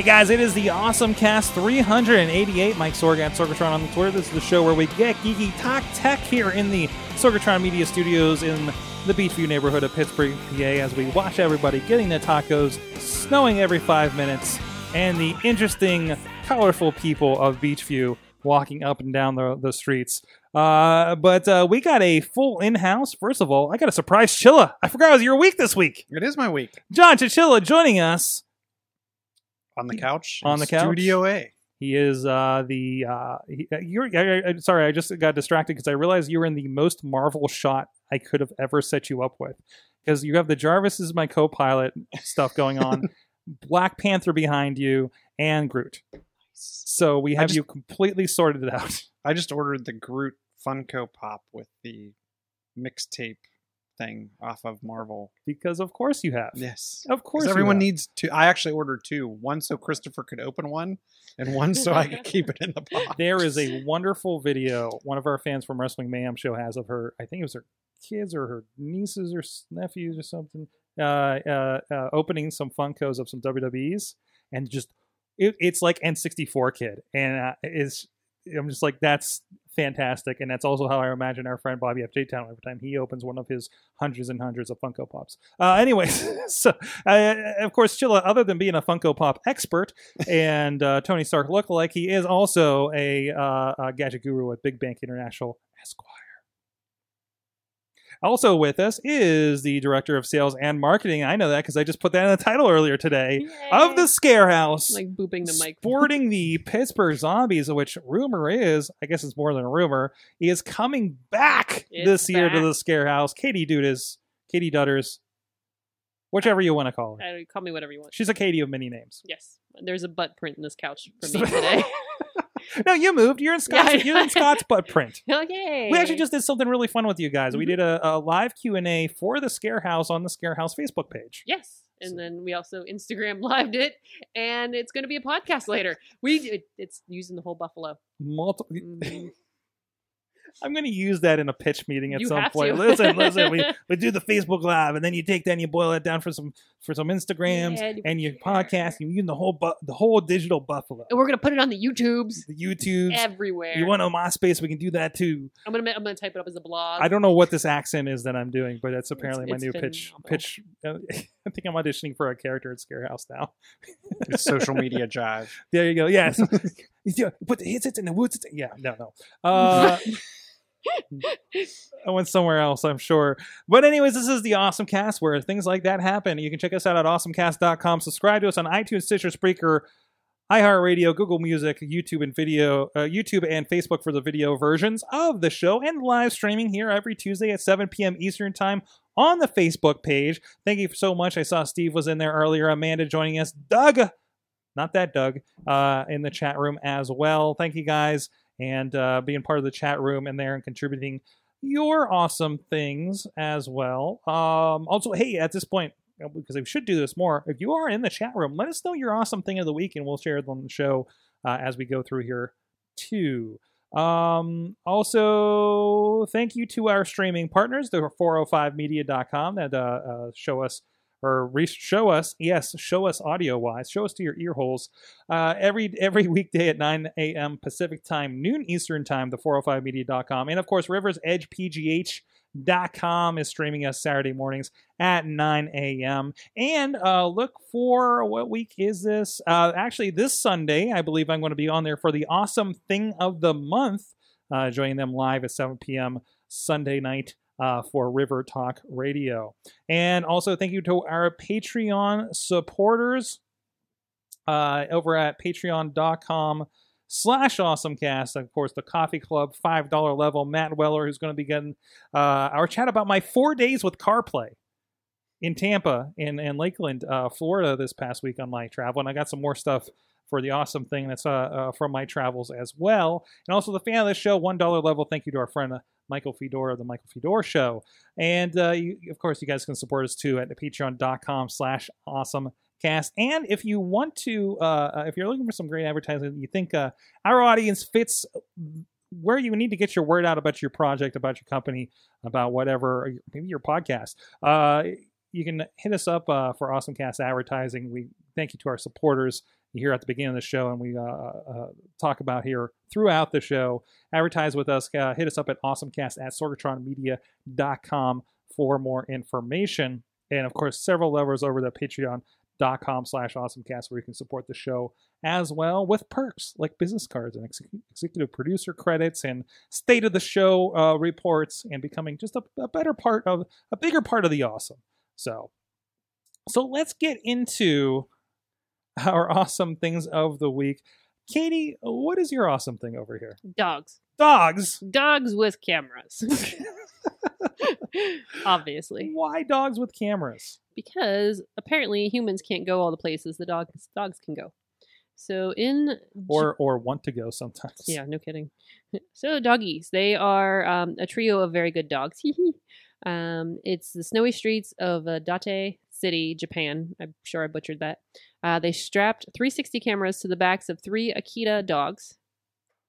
Hey guys, it is the Awesome Cast 388. Mike Sorg at Sorgatron on the Twitter. This is the show where we get geeky talk tech here in the Sorgatron Media Studios in the Beechview neighborhood of Pittsburgh, PA, as we watch everybody getting their tacos, snowing every five minutes, and the interesting, colorful people of Beechview walking up and down the, the streets. Uh, but uh, we got a full in-house. First of all, I got a surprise Chilla. I forgot it was your week this week. It is my week John Chichilla joining us. on the couch. On the couch? Studio A. He is uh, the uh, he, uh, you're. I, I, sorry, I just got distracted because I realized you were in the most Marvel shot I could have ever set you up with. Because you have the Jarvis is my co-pilot stuff going on, Black Panther behind you, and Groot. So we have just- you completely sorted it out. I just ordered the Groot Funko Pop with the mixtape thing off of Marvel. Because of course you have. Yes. Of course, everyone have. needs to. I actually ordered two. One so Christopher could open one, and one so I could keep it in the box. There is a wonderful video one of our fans from Wrestling Mayhem show has of her. I think it was her kids or her nieces or nephews or something. Uh, uh, uh, opening some Funkos of some WWE's and just it, it's like N64 kid and uh, is I'm just like that's fantastic and that's also how I imagine our friend Bobby F J Town every time he opens one of his hundreds and hundreds of Funko Pops. Uh, anyways, so uh, of course Chilla, other than being a Funko Pop expert and uh, Tony Stark lookalike, he is also a, uh, a gadget guru at Big Bank International Esquire. Also with us is the director of sales and marketing. I know that because I just put that in the title earlier today of the Scare House like booping the mic. sporting the Pittsburgh Zombies, which rumor is, I guess it's more than a rumor, is coming back It's this year to the Scare House. Katie Dudas, Katie Dutters, whichever you want to call her. I Call me whatever you want. She's a Katie of many names. Yes, there's a butt print in this couch for me today. no, you moved. You're in Scott's. I you're in. Scott's butt print. okay. We actually just did something really fun with you guys. We Mhm. did a, a live Q and A for the Scare House on the Scare House Facebook page. Yes. And then we also Instagram lived it, and it's going to be a podcast later. We it, it's using the whole buffalo. Multiple. Mhm. I'm going to use that in a pitch meeting at You some point. Listen, listen. We, we do the Facebook Live, and then you take that and you boil it down for some for some Instagrams, Yeah, and your yeah. podcast. You use the whole bu- the whole digital buffalo, And we're going to put it on the YouTubes the YouTubes. everywhere. You want a MySpace? We can do that too. I'm gonna I'm gonna type it up as a blog. I don't know what this accent is that I'm doing, but that's apparently my it's new pitch. phenomenal. Pitch. Uh, I think I'm auditioning for a character at Scare House now. It's social media jive. There you go. Yes. yeah, put the hits it in the woods. Yeah. No. No. Uh, I went somewhere else, I'm sure. But anyways, this is the Awesome Cast where things like that happen. You can check us out at awesomecast.com. Subscribe to us on iTunes, Stitcher, Spreaker, iHeartRadio, Google Music, YouTube and video, uh, YouTube and Facebook for the video versions of the show, and live streaming here every Tuesday at 7 p.m. Eastern Time on the Facebook page. Thank you so much. I saw Steve was in there earlier. Amanda joining us. Doug, not that Doug, uh, in the chat room as well. Thank you guys and uh, being part of the chat room and there and contributing your awesome things as well. Um, also, hey, at this point, uh, because we should do this more, if you are in the chat room, let us know your awesome thing of the week and we'll share it on the show uh, as we go through here too. Um, also, thank you to our streaming partners, the 405media.com that uh, uh, show us or re- show us, yes, show us audio wise, show us to your ear holes uh, every every weekday at 9 a.m. Pacific time, noon Eastern time, the 405media.com. And of course, Rivers Edge PGH.com is streaming us Saturday mornings at 9 a.m. And uh, look for what week is this? Uh, actually, this Sunday, I believe I'm going to be on there for the awesome thing of the month, uh, joining them live at 7 p.m. Sunday night uh, for River Talk Radio. And also, thank you to our Patreon supporters. uh, over at patreon.com slash awesomecast. Of course, the coffee club, $5 level. Matt Weller, who's going to be getting uh, our chat about my four days with CarPlay in Tampa and, and Lakeland, uh, Florida this past week on my travel. And I got some more stuff for the awesome thing that's uh, uh, from my travels as well. And also the fan of the show, $1 level. Thank you to our friend Michael Fedora, of the Michael Fedora Show. And uh, you, of course, you guys can support us too at patreon.com slash awesome cast. And if you want to, uh, if you're looking for some great advertising, you think uh, our audience fits where you need to get your word out about your project, about your company, about whatever, maybe your podcast. Uh, you can hit us up uh, for Awesome Cast advertising. We thank you to our supporters here at the beginning of the show, and we uh, uh, talk about here throughout the show. Advertise with us. Uh, hit us up at awesomecast at sorgatronmedia.com for more information. And of course, several levers over the patreon.com slash awesomecast where you can support the show as well with perks like business cards and ex- executive producer credits and state of the show uh, reports and becoming just a, a better part of a bigger part of the awesome. So, so let's get into our awesome things of the week. Katie, what is your awesome thing over here? Dogs. Dogs. Dogs with cameras. Obviously. Why dogs with cameras? Because apparently humans can't go all the places the dogs dogs can go. So in Or or want to go sometimes. Yeah, no kidding. So doggies, they are um, a trio of very good dogs. um, it's the snowy streets of uh, Date City, Japan. I'm sure I butchered that. Uh, they strapped 360 cameras to the backs of three Akita dogs.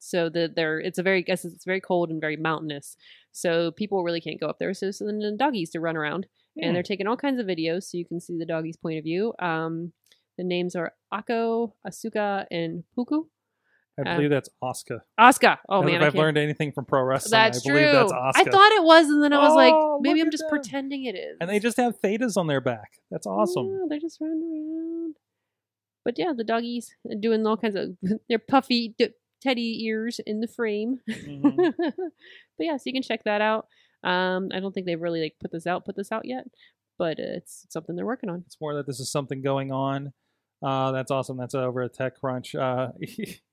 So that they're it's a very I guess it's very cold and very mountainous. So people really can't go up there. So, so then the doggies to run around, Hmm. and they're taking all kinds of videos so you can see the doggies' point of view. Um, the names are Ako, Asuka, and Puku. I uh, believe that's Oscar. Oscar. Oh man, if I I've learned anything from pro wrestling, That's I believe true. that's I thought it was, and then I was like, Oh, maybe I'm just that. pretending it is. and they just have thetas on their back. That's awesome. Yeah, they're just running around. But yeah, the doggies are doing all kinds of their puffy d- teddy ears in the frame. Mhm. but yeah, so you can check that out. Um, I don't think they've really like put this out, put this out yet, but uh, it's something they're working on. It's more that this is something going on. Uh, that's awesome. That's over at TechCrunch. Uh,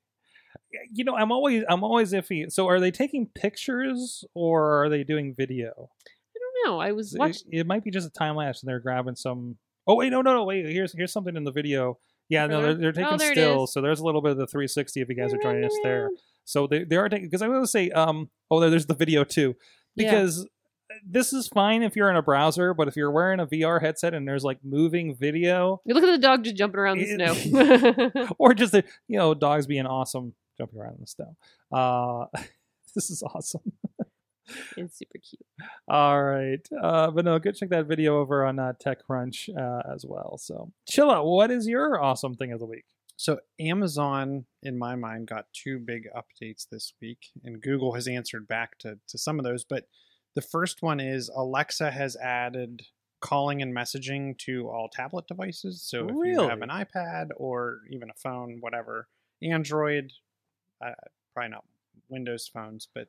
you know, I'm always I'm always iffy. So, are they taking pictures or are they doing video? I don't know. I was It, watching. it might be just a time lapse, and they're grabbing some. Oh wait, no, no, no, wait. Here's here's something in the video. Yeah, no, they're, they're Oh, taking it stills. So there's a little bit of the 360 if you guys are joining us there. So they, they are taking because I was going to say, um, oh, there- there's the video too, because this is fine if you're in a browser, but if you're wearing a VR headset and there's like moving video, You look at the dog just jumping around the snow. or just the, you know dogs being awesome jumping around in the snow, uh, this is awesome. it's super cute. All right, uh, but no, go check that video over on uh, TechCrunch uh, as well. So, Chilla, what is your awesome thing of the week? So Amazon, in my mind, got two big updates this week, and Google has answered back to, to some of those. But the first one is Alexa has added calling and messaging to all tablet devices. So if you have an iPad or even a phone, whatever, Android, uh, probably not Windows phones, but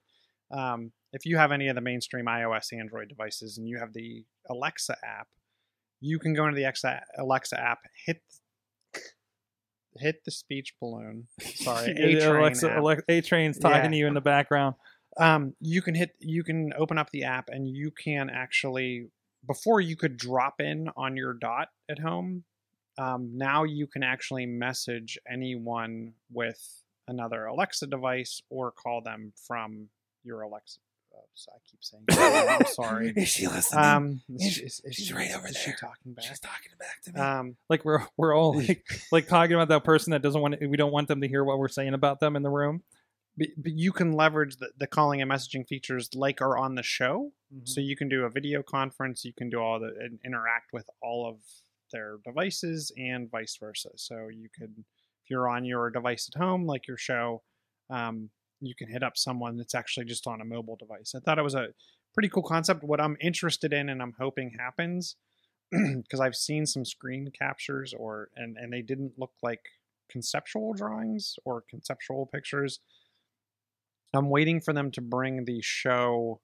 um, if you have any of the mainstream iOS Android devices and you have the Alexa app, you can go into the Alexa, Alexa app, hit hit the speech balloon. Sorry, A train. Alexa, Alexa, A Train's talking Yeah. to you in the background. Um, you can hit. You can open up the app and you can actually before you could drop in on your dot at home. Um, now you can actually message anyone with another Alexa device or call them from your Alexa. Oh, so I keep saying. I'm sorry. Is she listening? Um, is, she- is, is she's she, right over is she talking back? She's talking back to Um, like we're we're all like like talking about that person that doesn't want to, we don't want them to hear what we're saying about them in the room. But, but you can leverage the, the calling and messaging features like are on the show. Mm-hmm. So you can do a video conference, you can do all the and interact with all of their devices and vice versa. So you could, if you're on your device at home, like your show, um, you can hit up someone that's actually just on a mobile device. I thought it was a pretty cool concept. What I'm interested in and I'm hoping happens, because I've seen some screen captures or and and they didn't look like conceptual drawings or conceptual pictures. I'm waiting for them to bring the show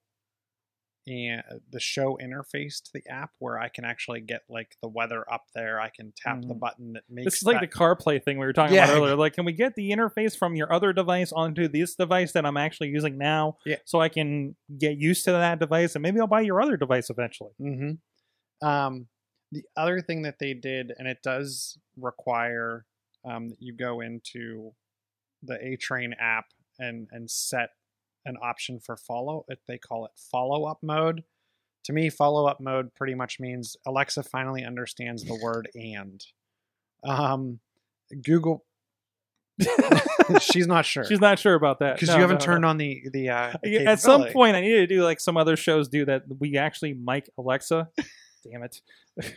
and the show interface to the app where I can actually get like the weather up there. I can tap the Mhm. button that makes This is like that- the CarPlay thing we were talking Yeah. about earlier. Like, can we get the interface from your other device onto this device that I'm actually using now, Yeah. so I can get used to that device, and maybe I'll buy your other device eventually. Mm-hmm. Um, the other thing that they did, and it does require um, that you go into the A Train app and and set an option for follow. It, they call it follow up mode. To me, follow up mode pretty much means Alexa finally understands the word and. Um, Google, she's not sure She's not sure about that because No, you haven't no, turned no. on the the. Uh, the At some point, I need to do like some other shows do that. We actually mic Alexa. Damn it! it's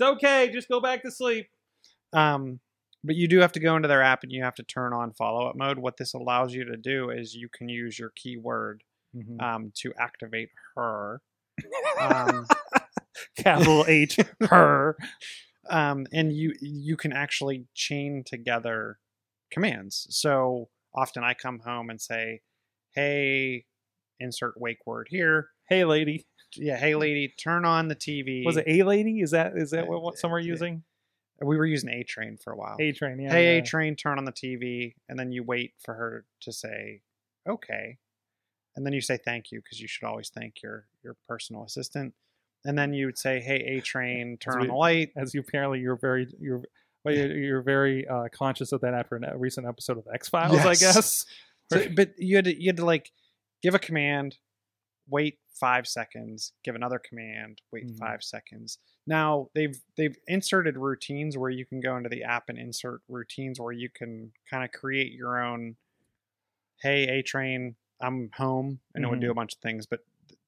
okay. Just go back to sleep. Um, but you do have to go into their app and you have to turn on follow up mode. What this allows you to do is you can use your keyword Mm-hmm. um, to activate her. Um, Capital H her. um, and you you can actually chain together commands. So often I come home and say, "Hey, insert wake word here." Hey, lady. Yeah, hey lady, turn on the TV. Was it a lady? Is that is that Uh, what, what some are using? We were using A Train for a while. A train. Yeah. hey yeah. A Train, turn on the TV, and then you wait for her to say, "Okay," and then you say thank you because you should always thank your your personal assistant. And then you would say, "Hey A Train, turn on the light." As you apparently you're very you're well, you're, you're very uh, conscious of that after a recent episode of X Files, I guess. So, but you had to you had to like give a command, wait five seconds, give another command, wait Mhm. five seconds. Now they've they've inserted routines where you can go into the app and insert routines where you can kind of create your own. Hey, A Train, I'm home, and it would do a bunch of things. But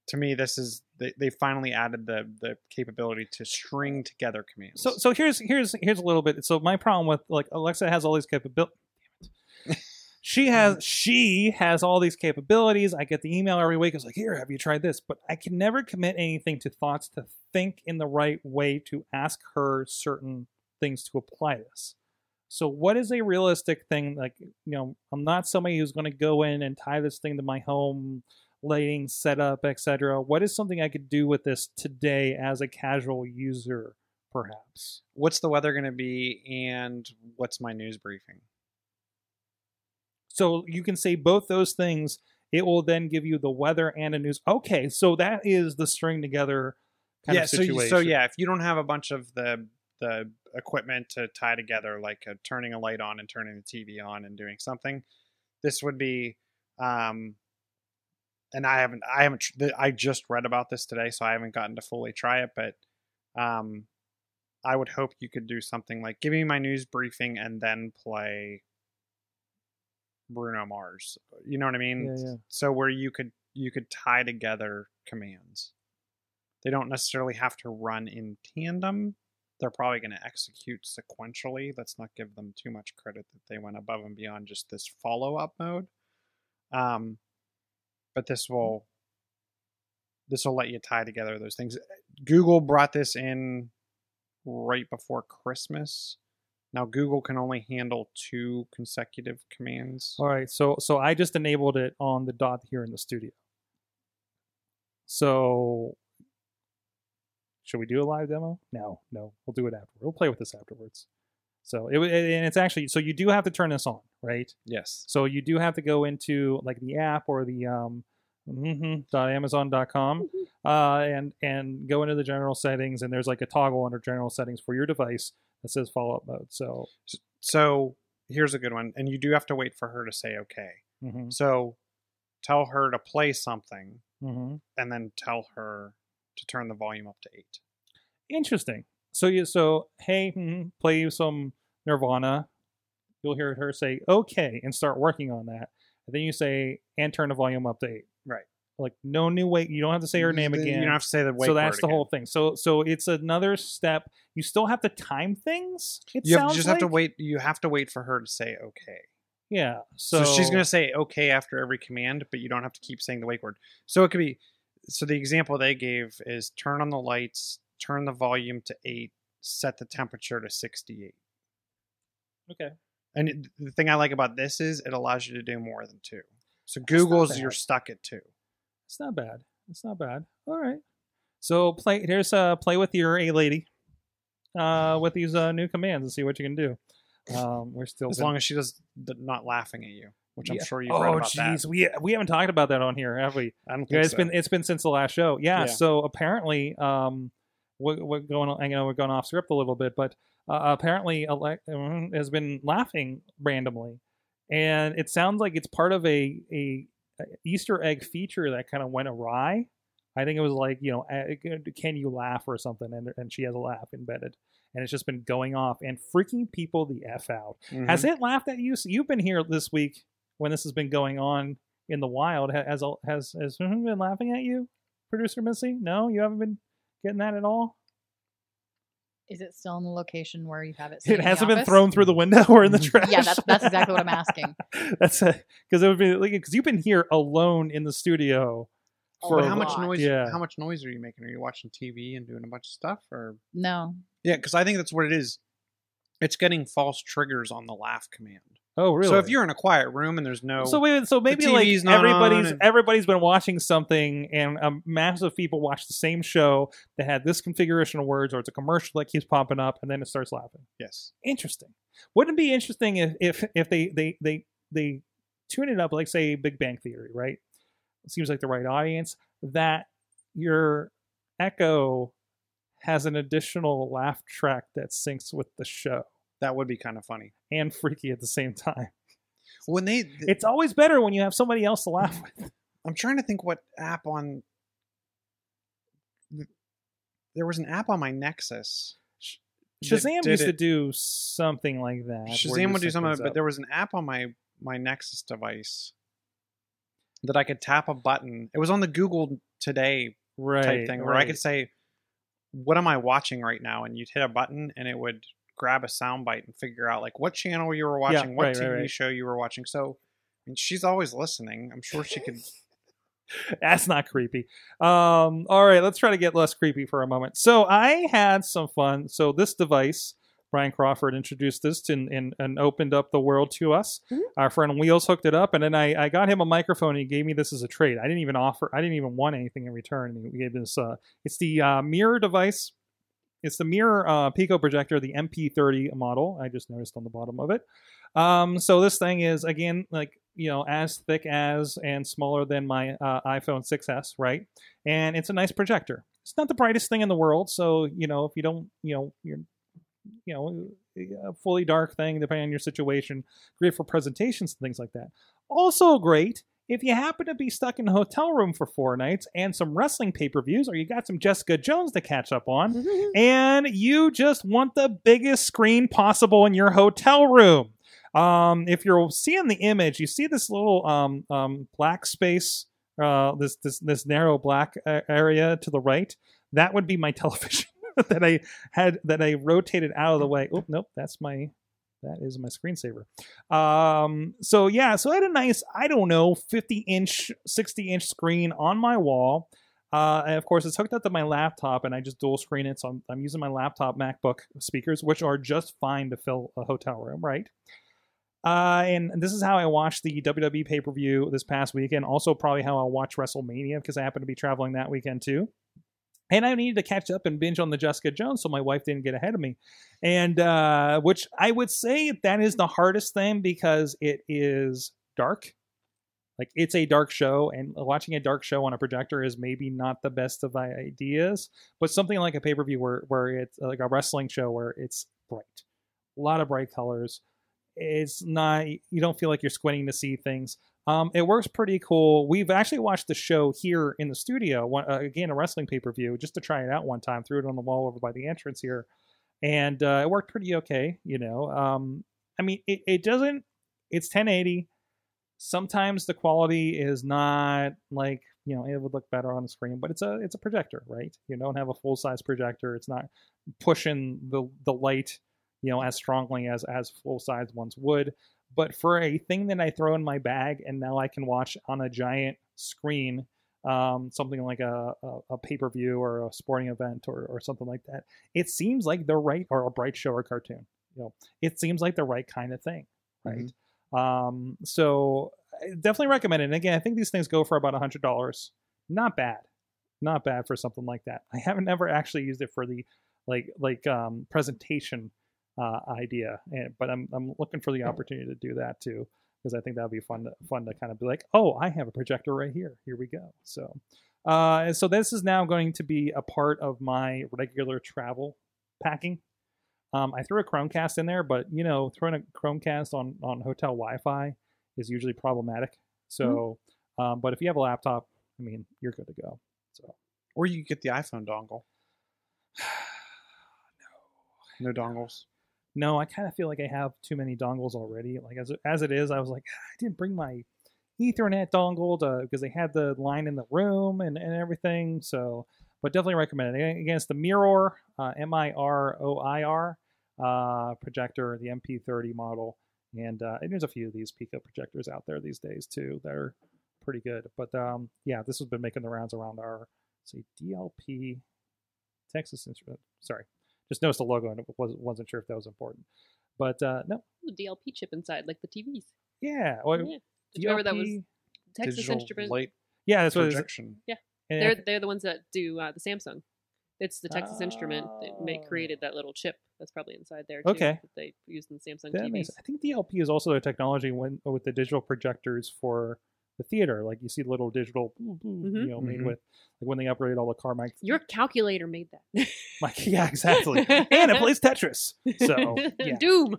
to me, this is they, they finally added the the capability to string together commands. So so here's here's here's a little bit. So my problem with like Alexa has all these capabilities. She has mm. she has all these capabilities. I get the email every week. It's like, here, have you tried this? But I can never commit anything to thoughts to think in the right way to ask her certain things to apply this. So what is a realistic thing? Like, you know, I'm not somebody who's going to go in and tie this thing to my home lighting setup, etc. What is something I could do with this today as a casual user, perhaps? what's the weather going to be, and what's my news briefing? So you can say both those things. It will then give you the weather and a news. Okay, so that is the string together kind yeah, of so, situation. so yeah, if you don't have a bunch of the the equipment to tie together, like uh, turning a light on and turning the TV on and doing something, this would be. Um, and I haven't, I haven't, I just read about this today, so I haven't gotten to fully try it. But um, I would hope you could do something like give me my news briefing and then play Bruno Mars. You know what I mean? Yeah, yeah. So where you could you could tie together commands. They don't necessarily have to run in tandem. They're probably going to execute sequentially. Let's not give them too much credit that they went above and beyond just this follow up mode. Um, but this will this will let you tie together those things. Google brought this in right before Christmas. Now Google can only handle two consecutive commands. All right, so so I just enabled it on the dot here in the studio. So should we do a live demo? No, no, we'll do it after. We'll play with this afterwards. So it wa- and it's actually so you do have to turn this on, right? Yes. So you do have to go into like the app or the um mhm, dot amazon.com uh and and go into the general settings and there's like a toggle under general settings for your device that says follow up mode. So So here's a good one, and you do have to wait for her to say okay. mhm, So tell her to play something, mhm. and then tell her to turn the volume up to eight. Interesting. So you so hey, mhm, play you some Nirvana. You'll hear her say okay and start working on that. And then you say and turn the volume up to eight. Like no new way. You don't have to say her name again. You don't have to say the wake so that's the again. whole thing. So so it's another step. You still have to time things. It You have, just have to wait. You have to wait for her to say okay. Yeah. So, So, she's going to say okay after every command, but you don't have to keep saying the wake word. So it could be. So the example they gave is turn on the lights, turn the volume to eight, set the temperature to sixty-eight. Okay. And it- the thing I like about this is it allows you to do more than two. So Google's you're stuck at two. It's not bad. It's not bad. All right. So play. Here's uh play with your a lady, uh, with these uh new commands and see what you can do. Um, we're still As long as she does not laughing at you, which I'm Yeah. sure you've read Oh about jeez, that. we we haven't talked about that on here, have we? I don't think Yeah, it's so. been it's been since the last show. Yeah. Yeah. So apparently, um, what what going on? I know we're going off script a little bit, but uh, apparently, Alec uh, has been laughing randomly, and it sounds like it's part of a a Easter egg feature that kind of went awry. I think it was like you know, can you laugh or something, and and she has a laugh embedded, and it's just been going off and freaking people the f out. Mhm. Has it laughed at you? So you've been here this week when this has been going on in the wild. Ha- Has has has been laughing at you, producer Missy? No, you haven't been getting that at all. Is it still in the location where you have it? It hasn't been thrown through the window or in the mm. trash. Yeah, that's that's exactly what I'm asking. that's because it would be like because you've been here alone in the studio. A For But a how much noise? Yeah. How much noise are you making? Are you watching TV and doing a bunch of stuff, or No, yeah? Because I think that's what it is. It's getting false triggers on the laugh command. Oh, really? So if you're in a quiet room and there's no, So wait, so maybe like everybody's and- everybody's been watching something, and a mass of people watch the same show that had this configuration of words, or it's a commercial that keeps popping up, and then it starts laughing. yes, Interesting. Wouldn't it be interesting if if if they they they they tune it up like say Big Bang Theory, right? It seems like the right audience. That your Echo has an additional laugh track that syncs with the show that would be kind of funny. and freaky at the same time. When they, It's always better when you have somebody else to laugh with. I'm trying to think what app on. There was an app on my Nexus. Shazam used to do something like that. Shazam would do something, but there was an app on my my Nexus device that I could tap a button. It was on the Google Today right, type thing where I could say, "What am I watching right now?" and you'd hit a button and it would grab a soundbite and figure out like what channel you were watching, what right, right, TV right. show you were watching. So, I mean, she's always listening. I'm sure she could. That's not creepy. Um, all right, let's try to get less creepy for a moment. So I had some fun. So this device, Brian Crawford introduced this and, and, and opened up the world to us. Mhm. Our friend Wheels hooked it up, and then I, I got him a microphone. and He gave me this as a trade. I didn't even offer. I didn't even want anything in return. And he gave this. Uh, it's the uh, mirror device. It's the mirror uh, Pico projector, the MP30 model. I just noticed on the bottom of it. Um, so this thing is again like you know as thick as and smaller than my uh, iPhone 6s, right? And it's a nice projector. It's not the brightest thing in the world, so you know if you don't, you know, you're, you know, a fully dark thing depending on your situation. Great for presentations and things like that. Also great if you happen to be stuck in a hotel room for four nights and some wrestling pay per views, or you got some Jessica Jones to catch up on and you just want the biggest screen possible in your hotel room. Um, if you're seeing the image, you see this little um, um, black space, uh, this this this narrow black area to the right. That would be my television that I had that I rotated out of the way. Oh nope, that's my that is my screensaver. Um, so yeah, so I had a nice, I don't know, 50 inch, 60 inch screen on my wall. Uh, and of course, it's hooked up to my laptop, and I just dual screen it. So I'm, I'm using my laptop MacBook speakers, which are just fine to fill a hotel room, right? Uh, and this is how I watched the WWE pay per view this past weekend. Also, probably how I'll watch WrestleMania because I happen to be traveling that weekend too. And I needed to catch up and binge on the Jessica Jones, so my wife didn't get ahead of me. And uh, which I would say that is the hardest thing because it is dark. Like it's a dark show, and watching a dark show on a projector is maybe not the best of ideas. But something like a pay per view where where it's like a wrestling show where it's bright, a lot of bright colors. It's not you don't feel like you're squinting to see things. Um, it works pretty cool. We've actually watched the show here in the studio. One, uh, again, a wrestling pay per view, just to try it out one time. Threw it on the wall over by the entrance here, and uh, it worked pretty okay. You know, um, I mean, it, it doesn't. It's 1080. Sometimes the quality is not like you know it would look better on the screen, but it's a it's a projector, right? You don't have a full size projector. It's not pushing the the light you know as strongly as as full size ones would but for a thing that I throw in my bag and now I can watch on a giant screen, um, something like a, a, a pay per view or a sporting event or, or something like that, it seems like the right or a bright show or cartoon. You know, it seems like the right kind of thing, right? Um, so I definitely recommend it. And again, I think these things go for about a hundred dollars. Not bad. not bad for something like that. I haven't ever actually used it for the like like um, presentation uh, idea, and, but I'm I'm looking for the opportunity to do that too because I think that would be fun to, fun to kind of be like, oh, I have a projector right here. Here we go. So, uh, and so this is now going to be a part of my regular travel packing. Um, I threw a Chromecast in there, but you know, throwing a Chromecast on on hotel Wi-Fi is usually problematic. So, um, but if you have a laptop, I mean, you're good to go. So, Or you get the iPhone dongle. no. No dongles. No, I kind of feel like I have too many dongles already. Like as as it is, I was like, I didn't bring my Ethernet dongle to because they had the line in the room and, and everything. So, but definitely recommend it. Again, it's the Mirror, uh, M I R O I R uh, projector, the MP30 model, and, uh, and there's a few of these Pico projectors out there these days too that are pretty good. But um, yeah, this has been making the rounds around our say DLP Texas Instrument. Sorry, just noticed the logo and wasn't wasn't sure if that was important. But uh, no, Ooh, DLP chip inside, like the TVs. yeah, well, yeah. Did you remember that was Texas Digital Instrument? light yeah, that's what it is. projection. And They're they're the ones that do uh, the Samsung. It's the Texas Instrument that ma- Oh. created that little chip that's probably inside there too. Okay. That they used in Samsung That TVs. makes, I think DLP is also a technology when with the digital projectors for the theater. Like you see the little digital, boo- boo, Mhm. you know, made Mhm. with like when they upgraded all the car mics. Your calculator made that. Like, yeah, exactly. and it plays Tetris. So yeah. Doom.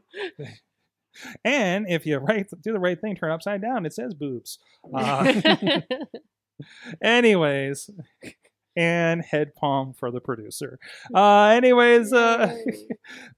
And if you right do the right thing, turn upside down, it says boobs. Uh, anyways, and head palm for the producer. Uh, anyways, uh,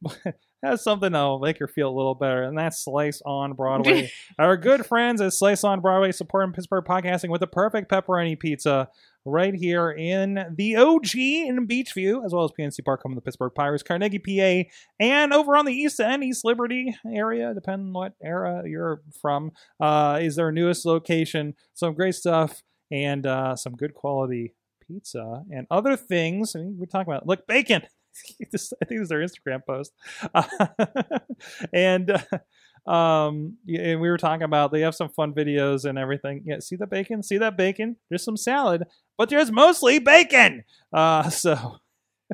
that's something that'll make her feel a little better, and that's Slice on Broadway. Our good friends at Slice on Broadway supporting Pittsburgh podcasting with the perfect pepperoni pizza right here in the OG in Beechview, as well as PNC Park, home of the Pittsburgh Pirates, Carnegie, PA, and over on the East End, East Liberty area, depending on what era you're from, uh, is their newest location. Some great stuff and uh, some good quality pizza and other things. I mean, we're talking about look bacon. I think this is their Instagram post, and uh, um, and we were talking about they have some fun videos and everything. Yeah, see the bacon? See that bacon? There's some salad, but there's mostly bacon. Uh, so.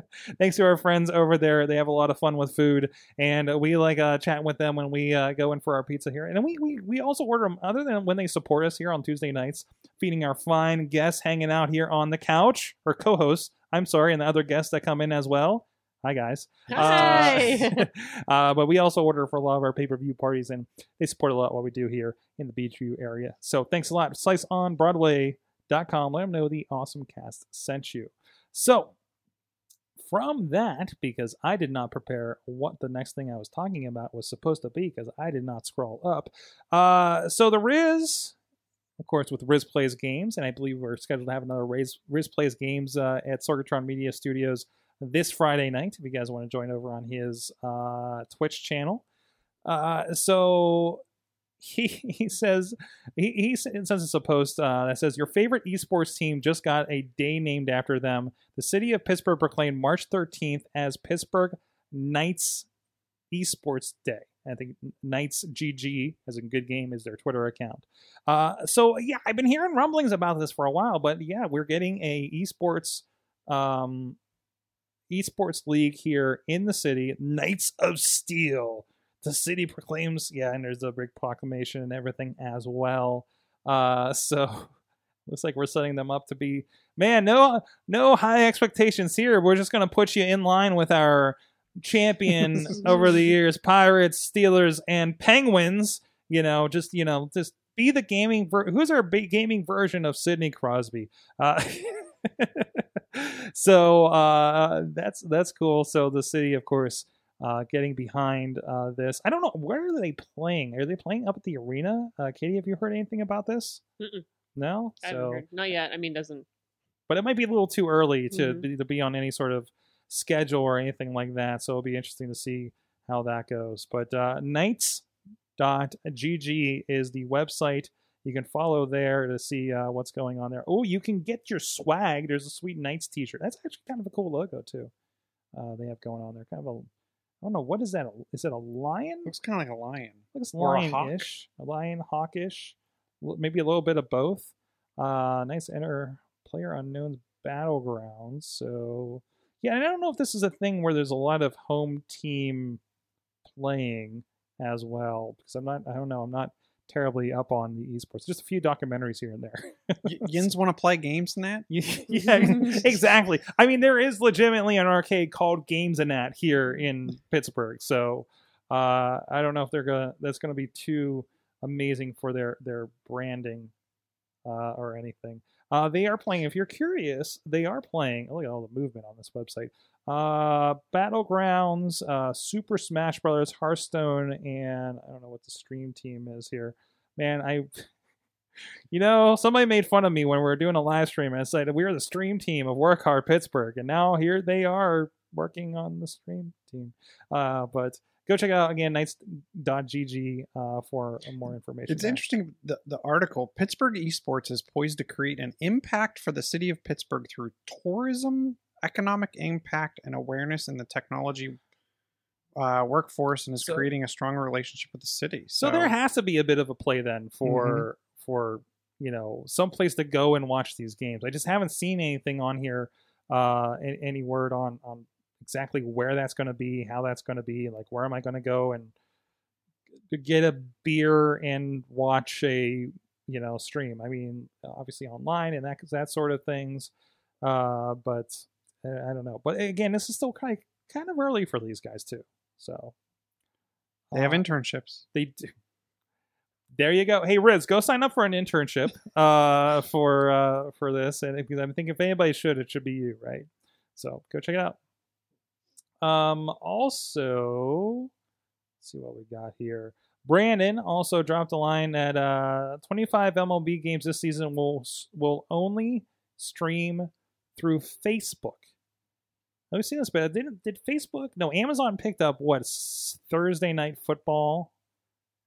Thanks to our friends over there. They have a lot of fun with food, and we like uh, chatting with them when we uh, go in for our pizza here. And we, we we also order them other than when they support us here on Tuesday nights, feeding our fine guests hanging out here on the couch or co-hosts. I'm sorry, and the other guests that come in as well. Hi guys. Hi. Uh, uh, but we also order for a lot of our pay-per-view parties, and they support a lot what we do here in the Beechview area. So thanks a lot. SliceOnBroadway.com. Let them know the awesome cast sent you. So from that, because I did not prepare what the next thing I was talking about was supposed to be, because I did not scroll up. Uh, so the Riz, of course, with Riz Plays Games, and I believe we're scheduled to have another Riz, Riz Plays Games uh, at Sorgatron Media Studios this Friday night. If you guys want to join over on his uh, Twitch channel, uh, so he he says he, he sends us a post uh, that says your favorite esports team just got a day named after them. The city of Pittsburgh proclaimed March 13th as Pittsburgh Knights Esports Day. I think Knights GG, as a good game, is their Twitter account. Uh, so yeah, I've been hearing rumblings about this for a while, but yeah, we're getting a esports um, esports league here in the city, Knights of Steel. The city proclaims, yeah, and there's a big proclamation and everything as well. Uh, so looks like we're setting them up to be, man, no, no high expectations here. We're just gonna put you in line with our champion over the years, Pirates, Steelers, and Penguins. You know, just you know, just be the gaming. Ver- Who's our big gaming version of Sidney Crosby? Uh, so uh, that's that's cool. So the city, of course, uh, getting behind uh, this. I don't know where are they playing. Are they playing up at the arena? Uh, Katie, have you heard anything about this? Mm-mm. No. I So, heard. Not yet. I mean, doesn't. but it might be a little too early to Mhm. be, to be on any sort of schedule or anything like that. So it'll be interesting to see how that goes. But uh, Knights.gg is the website. You can follow there to see uh, what's going on there. Oh, you can get your swag. There's a sweet Knights T-shirt. That's actually kind of a cool logo too. Uh, they have going on there. Kind of a, I don't know what is that? Is it a lion? Looks kind of like a lion. Looks Or a hawk. lion-ish, a lion hawkish, maybe a little bit of both. Uh, nice enter player unknown's battlegrounds. So yeah, and I don't know if this is a thing where there's a lot of home team playing as well because I'm not. I don't know. I'm not terribly up on the esports. Just a few documentaries here and there. Y- Yins want to play games in that? yeah, exactly. I mean, there is legitimately an arcade called Games in That here in Pittsburgh. So uh, I don't know if they're gonna. That's gonna be too amazing for their their branding uh, or anything. Uh, they are playing. If you're curious, they are playing. Look at all the movement on this website. Uh, Battlegrounds, uh, Super Smash Brothers, Hearthstone, and I don't know what the stream team is here. Man, I, you know, somebody made fun of me when we were doing a live stream and said we are the stream team of Work Hard Pittsburgh, and now here they are working on the stream team. Uh, but go check out again knights.gg uh, for more information. It's there. interesting. The, the article Pittsburgh Esports is poised to create an impact for the city of Pittsburgh through tourism, economic impact, and awareness in the technology uh, workforce, and is So- creating a strong relationship with the city. So there has to be a bit of a play then for for you know some place to go and watch these games. I just haven't seen anything on here, uh, any word on on exactly where that's going to be, how that's going to be, like where am I going to go and get a beer and watch a you know stream. I mean, obviously online and that that sort of things, uh, but I don't know. But again, this is still kind of kind of early for these guys too. So they have uh, internships. they do. There you go. Hey Riz, go sign up for an internship uh, for uh, for this, and because I'm thinking if anybody should, it should be you, right? So go check it out. Um, also, let's see what we got here. Brandon also dropped a line that uh, 25 MLB games this season will will only stream through Facebook. I've seen this, but did did Facebook? No, Amazon picked up what Thursday night football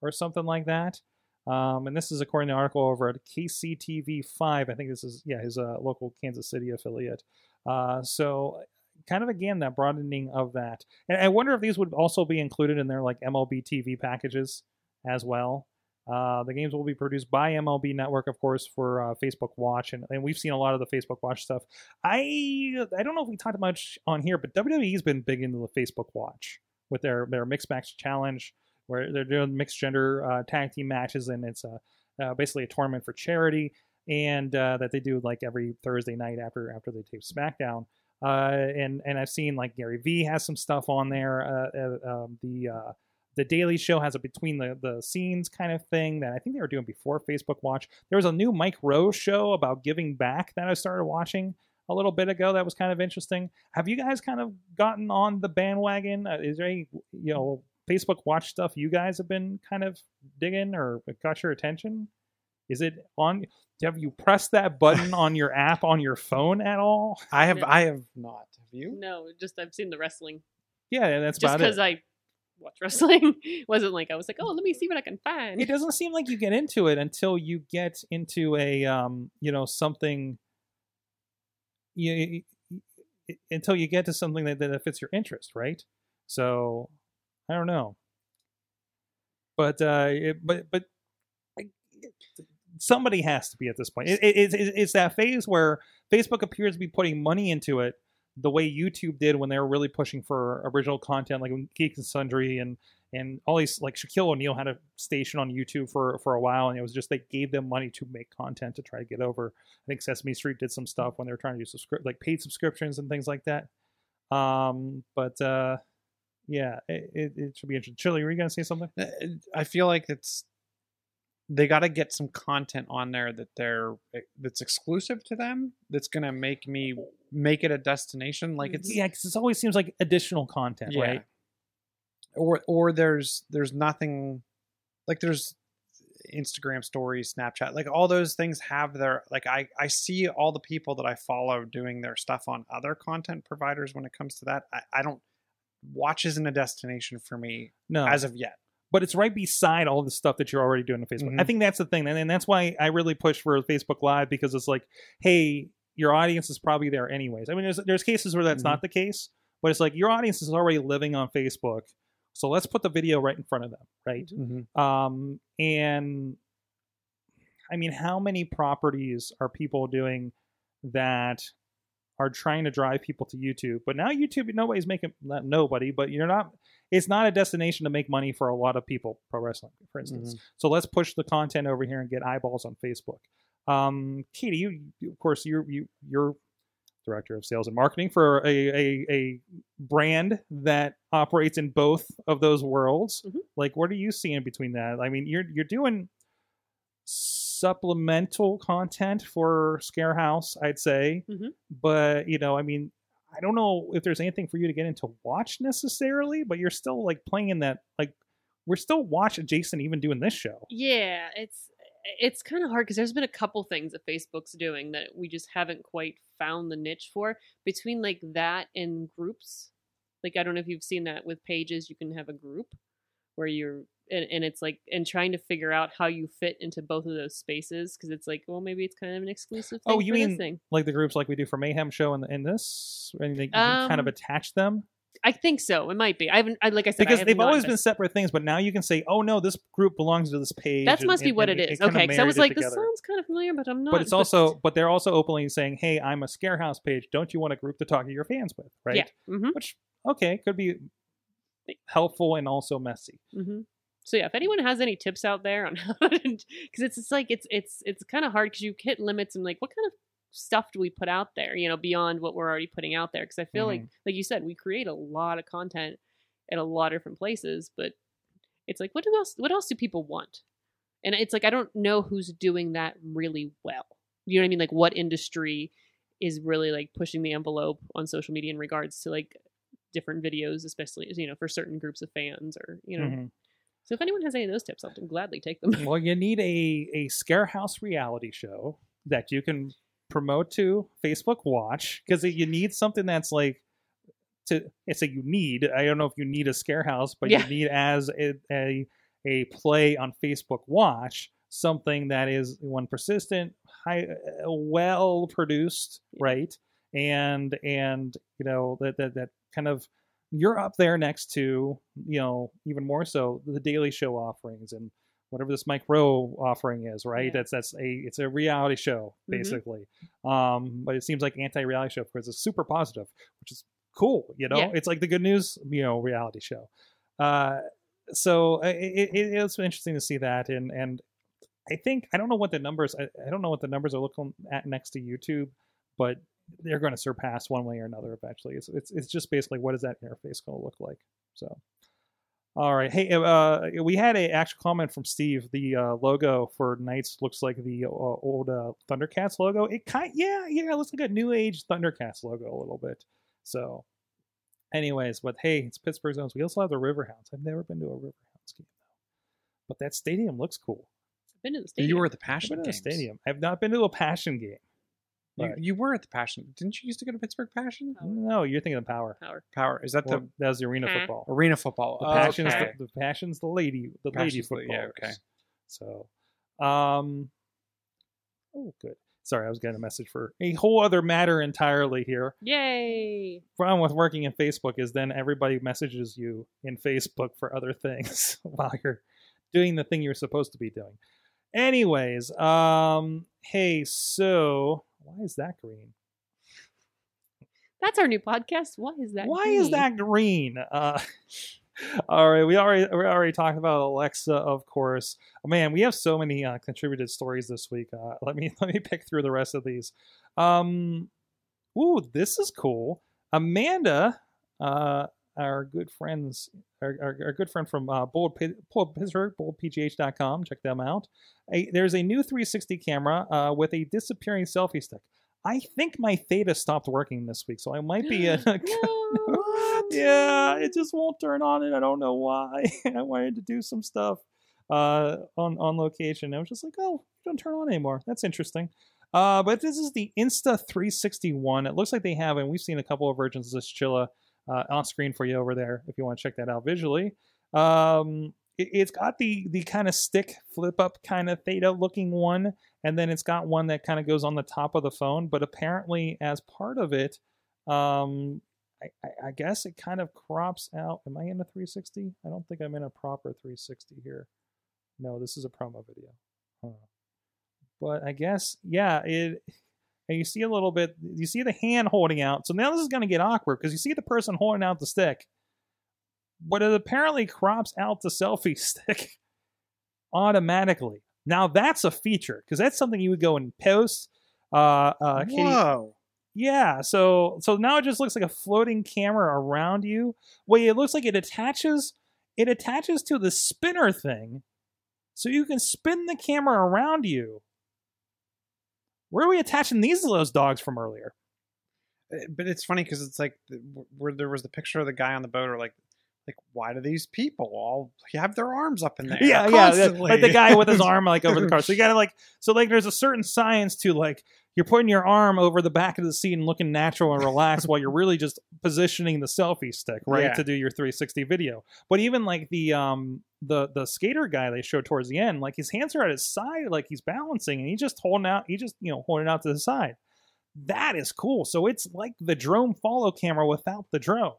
or something like that. Um, and this is according to article over at KCTV five. I think this is yeah his uh, local Kansas City affiliate. Uh, so kind of again that broadening of that. And I wonder if these would also be included in their like MLB TV packages as well. Uh, the games will be produced by MLB Network, of course, for uh, Facebook Watch, and, and we've seen a lot of the Facebook Watch stuff. I I don't know if we talked much on here, but WWE's been big into the Facebook Watch with their their mixed match challenge, where they're doing mixed gender uh, tag team matches, and it's a uh, basically a tournament for charity, and uh, that they do like every Thursday night after after they tape SmackDown. Uh, and and I've seen like Gary Vee has some stuff on there. Uh, uh, um, the the Daily Show has a between the the scenes kind of thing that I think they were doing before Facebook Watch. There was a new Mike Rowe's show about giving back that I started watching a little bit ago. That was kind of interesting. Have you guys kind of gotten on the bandwagon? Uh, is there any you know Facebook Watch stuff you guys have been kind of digging or got your attention? Is it on? Have you pressed that button on your app on your phone at all? I have No. I have not. Have you? No, just I've seen the wrestling. Yeah, and that's Just about it. because I watch wrestling wasn't like I was like, oh, let me see what I can find. it doesn't seem like you get into it until you get into a um you know something you, you- you- until you get to something that, that fits your interest right so i don't know but uh it, but but I- somebody has to be at this point it, it, it's- that phase where facebook appears to be putting money into it the way youtube did when they were really pushing for original content like when geek and sundry and and all these like Shaquille O'Neal had a station on YouTube for for a while, and it was just they gave them money to make content to try to get over. I think Sesame Street did some stuff when they were trying to do subscri- like paid subscriptions and things like that. Um, but uh, yeah, it, it, it should be interesting. Chili, were you gonna say something? Uh, I feel like it's they got to get some content on there that they're eh, that's exclusive to them. That's gonna make me make it a destination. Like it's Yeah, because it always seems like additional content, Yeah. right? or or there's there's nothing like there's Instagram stories, Snapchat, like all those things have their like I I see all the people that I follow doing their stuff on other content providers when it comes to that. I, I don't watch isn't a destination for me No, as of yet. But it's right beside all the stuff that you're already doing on Facebook. I Mhm. think that's the thing, and, and that's why I really push for Facebook Live because it's like, hey, your audience is probably there anyways. I mean, there's there's cases where that's Mhm. not the case, but it's like your audience is already living on Facebook, so let's put the video right in front of them, right? Mm-hmm. Um, and I mean, how many properties are people doing that are trying to drive people to YouTube. But now YouTube, nobody's making not nobody, but you're not. It's not a destination to make money for a lot of people. Pro wrestling, for instance. So let's push the content over here and get eyeballs on Facebook. Um, Katie, you, of course, you're you, you're director of sales and marketing for a, a, a brand that operates in both of those worlds. Mhm. Like, what are you seeing between that? I mean, you're you're doing supplemental content for Scarehouse, I'd say, Mhm. but you know, I mean, I don't know if there's anything for you to get into watch necessarily, but you're still like playing in that like we're still watch adjacent even doing this show. Yeah, it's it's kind of hard because there's been a couple things that Facebook's doing that we just haven't quite found the niche for. Between like that and groups, like I don't know if you've seen that with pages, you can have a group where you're and, and it's like and trying to figure out how you fit into both of those spaces because it's like well maybe it's kind of an exclusive thing Oh, you mean like the groups like we do for Mayhem Show and, and this, and they, you can kind of Um, attach them I think so. It might be. I haven't. I, like I said, because have they've always been separate things, but now you can say, "Oh no, this group belongs to this page." That and- must be what and it is. kinda Okay, because I was it like, this together. sounds kind of familiar, but I'm not. But it's also, but they're also openly saying, "Hey, I'm a Scarehouse page. Don't you want a group to talk to your fans with?" Right? yeah. hmm Which okay, could be helpful and also messy. hmm So yeah, if anyone has any tips out there on how to, because it's it's like it's it's it's kind of hard because you hit limits and like what kind of stuff do we put out there? You know, beyond what we're already putting out there. Because I feel like, like you said, we create a lot of content at a lot of different places, but it's like what do else? What else do people want? And it's like I don't know who's doing that really well. You know what I mean? Like what industry is really like pushing the envelope on social media in regards to like different videos, especially you know for certain groups of fans or you know. Mhm. So if anyone has any of those tips, I'll gladly take them. Well, you need a a Scarehouse reality show that you can promote to Facebook Watch because you need something that's like to. It's a you need. I don't know if you need a Scarehouse, but Yeah. you need as a, a a play on Facebook Watch something that is one persistent, high, uh, well produced, right? And and you know that that that kind of you're up there next to you know even more so the Daily Show offerings and whatever this Mike Rowe offering is, right? Yeah. That's that's a it's a reality show Mhm. basically. Um, but it seems like anti-reality show because it's super positive, which is cool. You know, Yeah. it's like the good news, you know, reality show. Uh, so uh, it, it, it's interesting to see that, and and I think I don't know what the numbers. I, I don't know what the numbers are looking at next to YouTube, but they're going to surpass one way or another eventually. It's it's it's just basically what is that interface going to look like? So. All right. Hey, uh, we had a actual comment from Steve. The uh, logo for Knights looks like the uh, old uh, Thundercats logo. It kind, yeah, yeah, it looks like a new age Thundercats logo a little bit. So, anyways, but hey, it's Pittsburgh Zones. We also have the Riverhounds. I've never been to a Riverhounds game though, but that stadium looks cool. I've been to the stadium. You were at the I've Passion been to a games. stadium. I've not been to a Passion game. You, you were at the Passion. Didn't you used to go to Pittsburgh Passion? No, you're thinking of Power. Power. Power. Is that Well, the that was the arena Huh. football. arena football? The Oh, passion's okay. the, the passion's the lady the lady Passion's the- football. yeah, okay. So, um, oh, good. Sorry, I was getting a message for a whole other matter entirely here. Yay! Problem with working in Facebook is then everybody messages you in Facebook for other things while you're doing the thing you're supposed to be doing. Anyways, um, hey, so why is that green? That's our new podcast. Why is that? Why is that green? Uh, all right, we already we already talked about Alexa, of course. Oh, man, we have so many uh, contributed stories this week. Uh, let me let me pick through the rest of these. Um, ooh, this is cool. Amanda, uh, our good friends, our, our, our good friend from uh, Bold, Bold Pittsburgh, boldpgh.com. Check them out. A, there's a new 360 camera uh, with a disappearing selfie stick. I think my Theta stopped working this week, so I might be in a, No. yeah, it just won't turn on, and I don't know why. I wanted to do some stuff uh, on on location. I was just like, oh, it don't turn on anymore. That's interesting. Uh, but this is the Insta360 One. It looks like they have, and we've seen a couple of versions of this Chilla uh, on screen for you over there if you want to check that out visually. Um, it, it's got the the kind of stick flip up kind of theta looking one, and then it's got one that kind of goes on the top of the phone. But apparently, as part of it, um, I, I, I guess it kind of crops out. Am I in a 360? I don't think I'm in a proper 360 here. No, this is a promo video. Huh. But I guess, yeah, it and you see a little bit. You see the hand holding out. So now this is going to get awkward because you see the person holding out the stick, but it apparently crops out the selfie stick automatically. Now that's a feature because that's something you would go and post. Uh, uh, Katie, Whoa. yeah, so so now it just looks like a floating camera around you. Wait, it looks like it attaches it attaches to the spinner thing. So you can spin the camera around you. Where are we attaching these to those dogs from earlier? Uh, But it's funny because it's like the- where there was the picture of the guy on the boat, or like, like why do these people all have their arms up in there? Yeah, yeah, like the guy with his arm like over the car. So you gotta like, so like, there's a certain science to like, you're putting your arm over the back of the seat and looking natural and relaxed while you're really just positioning the selfie stick right Yeah. to do your 360 video. But even like the um the the skater guy they showed towards the end, like his hands are at his side, like he's balancing and he's just holding out, he just you know holding out to the side. That is cool. So it's like the drone follow camera without the drone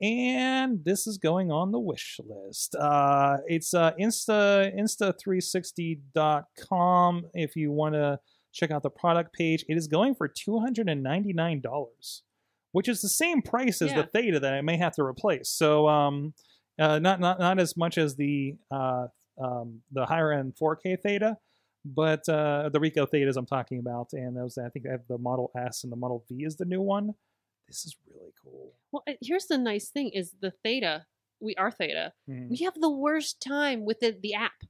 and this is going on the wish list. Uh, it's uh, insta insta360.com if you want to check out the product page. It is going for $299, which is the same price as Yeah. the Theta that I may have to replace. So um, uh, not not not as much as the uh, um, the higher end 4K Theta. But uh, the Ricoh Thetas I'm talking about, and those I think I have the Model S and the Model V is the new one. This is really cool. Well, uh, here's the nice thing: is the Theta. We are Theta. Mhm. We have the worst time with the, the app,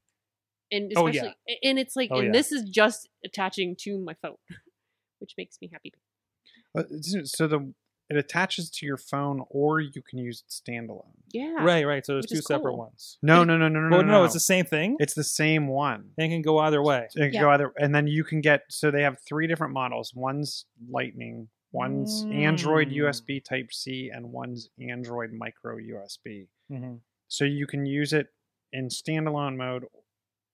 and Oh, especially, yeah. and it's like, Oh, and yeah. this is just attaching to my phone, which makes me happy. Uh, So the it attaches to your phone, or you can use it standalone. Yeah, Right, right. So there's Which two is separate cool. ones. No, no, no, no, no, Well, no, no, it's the same thing. it's the same one. And it can go either way. It can Yeah. go either, and then you can get. So they have three different models. One's Lightning, one's Android Mm. USB Type C, and one's Android Micro USB. hmm So you can use it in standalone mode,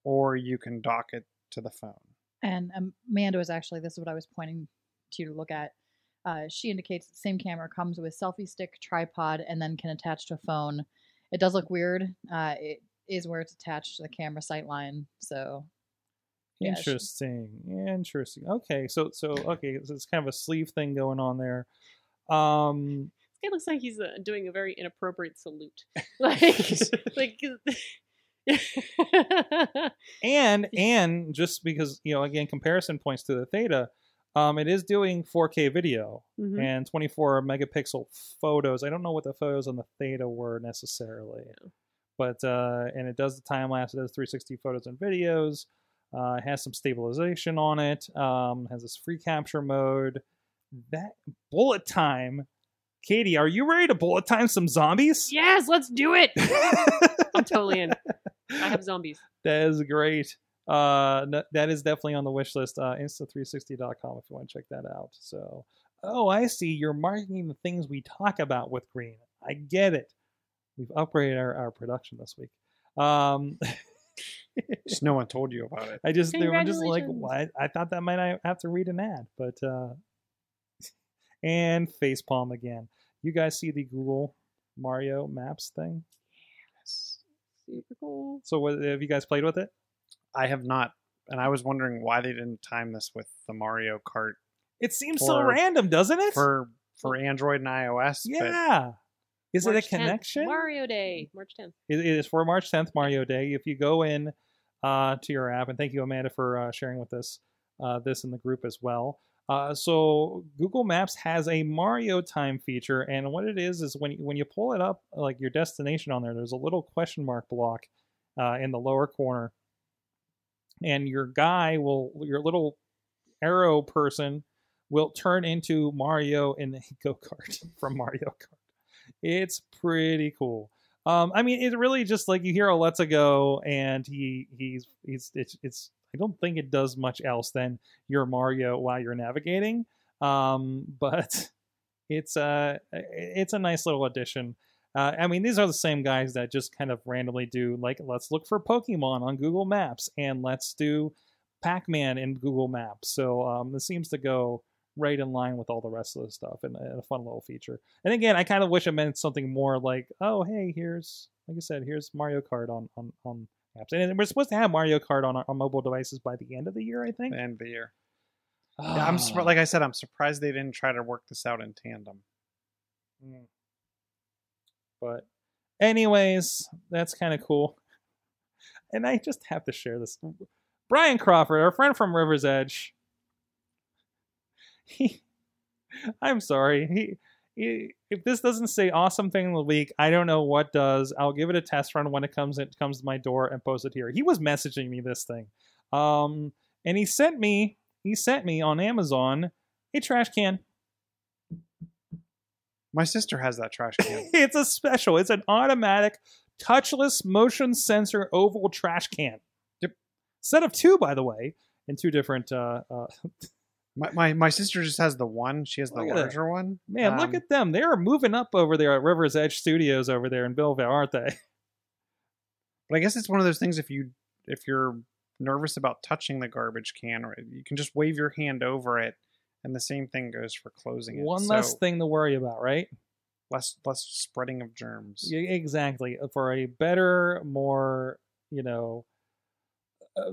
or you can dock it to the phone. And Amanda was actually, this is what I was pointing to you to look at. Uh, she indicates the same camera comes with selfie stick, tripod, and then can attach to a phone. It does look weird. Uh, it is where it's attached to the camera sight line. So Yeah, she- Interesting. Interesting. Okay, so so okay, so it's kind of a sleeve thing going on there. Um, guy looks like he's uh, doing a very inappropriate salute. Like, like. and and just because you know again comparison points to the Theta, um, it is doing 4K video Mhm. and 24 megapixel photos. I don't know what the photos on the Theta were necessarily, but uh, and it does the time lapse. It does 360 photos and videos. Uh, it has some stabilization on it. Um, has this free capture mode. That bullet time. Katie, are you ready to bullet time some zombies? Yes, let's do it. I'm totally in. I have zombies. That is great. Uh, that is definitely on the wish list. Uh, Insta360.com if you want to check that out. So, oh, I see. You're marking the things we talk about with green. I get it. We've upgraded our, our production this week. Um, Just no one told you about it. I just they were just like, Congratulations. what? I thought that might I have to read an ad, but uh, and facepalm again. You guys see the Google Mario Maps thing? Yes, Super cool. So, what, have you guys played with it? I have not, and I was wondering why they didn't time this with the Mario Kart It seems so random, doesn't it? for for Android and iOS. but yeah. Is March it a 10th, connection? Mario Day, March 10th. It, it is for March 10th, Mario Day. If you go in uh, to your app, and thank you, Amanda, for uh, sharing with us uh, this in the group as well. Uh, so Google Maps has a Mario time feature, and what it is is when you, when you pull it up, like your destination on there, there's a little question mark block uh, in the lower corner, and your guy will your little arrow person will turn into Mario in the go kart from Mario Kart. It's pretty cool. Um, I mean, it really just like you hear a "Let's go," and he he's he's it's it's. I don't think it does much else than you're Mario while you're navigating. Um, but it's a it's a nice little addition. Uh, I mean, these are the same guys that just kind of randomly do like, let's look for Pokemon on Google Maps and let's do Pac-Man in Google Maps. So um, this seems to go right in line with all the rest of the stuff and, and a fun little feature. And again, I kind of wish it meant something more like, oh, hey, here's like I said, here's Mario Kart on on on apps, and we're supposed to have Mario Kart on on mobile devices by the end of the year, I think. the end of the year. Yeah, I'm Ah. Like I said, I'm surprised they didn't try to work this out in tandem. Mm. But, anyways, that's kind of cool. And I just have to share this. Brian Crawford, our friend from River's Edge. He, I'm sorry. He, he, if this doesn't say awesome thing of the week, I don't know what does. I'll give it a test run when it comes it comes to my door and post it here. He was messaging me this thing, um, and he sent me he sent me on Amazon a trash can. My sister has that trash can. it's a special. It's an automatic, touchless, motion sensor oval trash can. Yep. Set of two, by the way, in two different. Uh, uh, my, my my sister just has the one. She has the Look larger one. man, look Um, at them. They are moving up over there at River's Edge Studios over there in Belleville, aren't they? But I guess it's one of those things. If you if you're nervous about touching the garbage can, you can just wave your hand over it, and the same thing goes for closing it. One So less thing to worry about, right? less less spreading of germs. Yeah, exactly. For a better, more, you know, uh,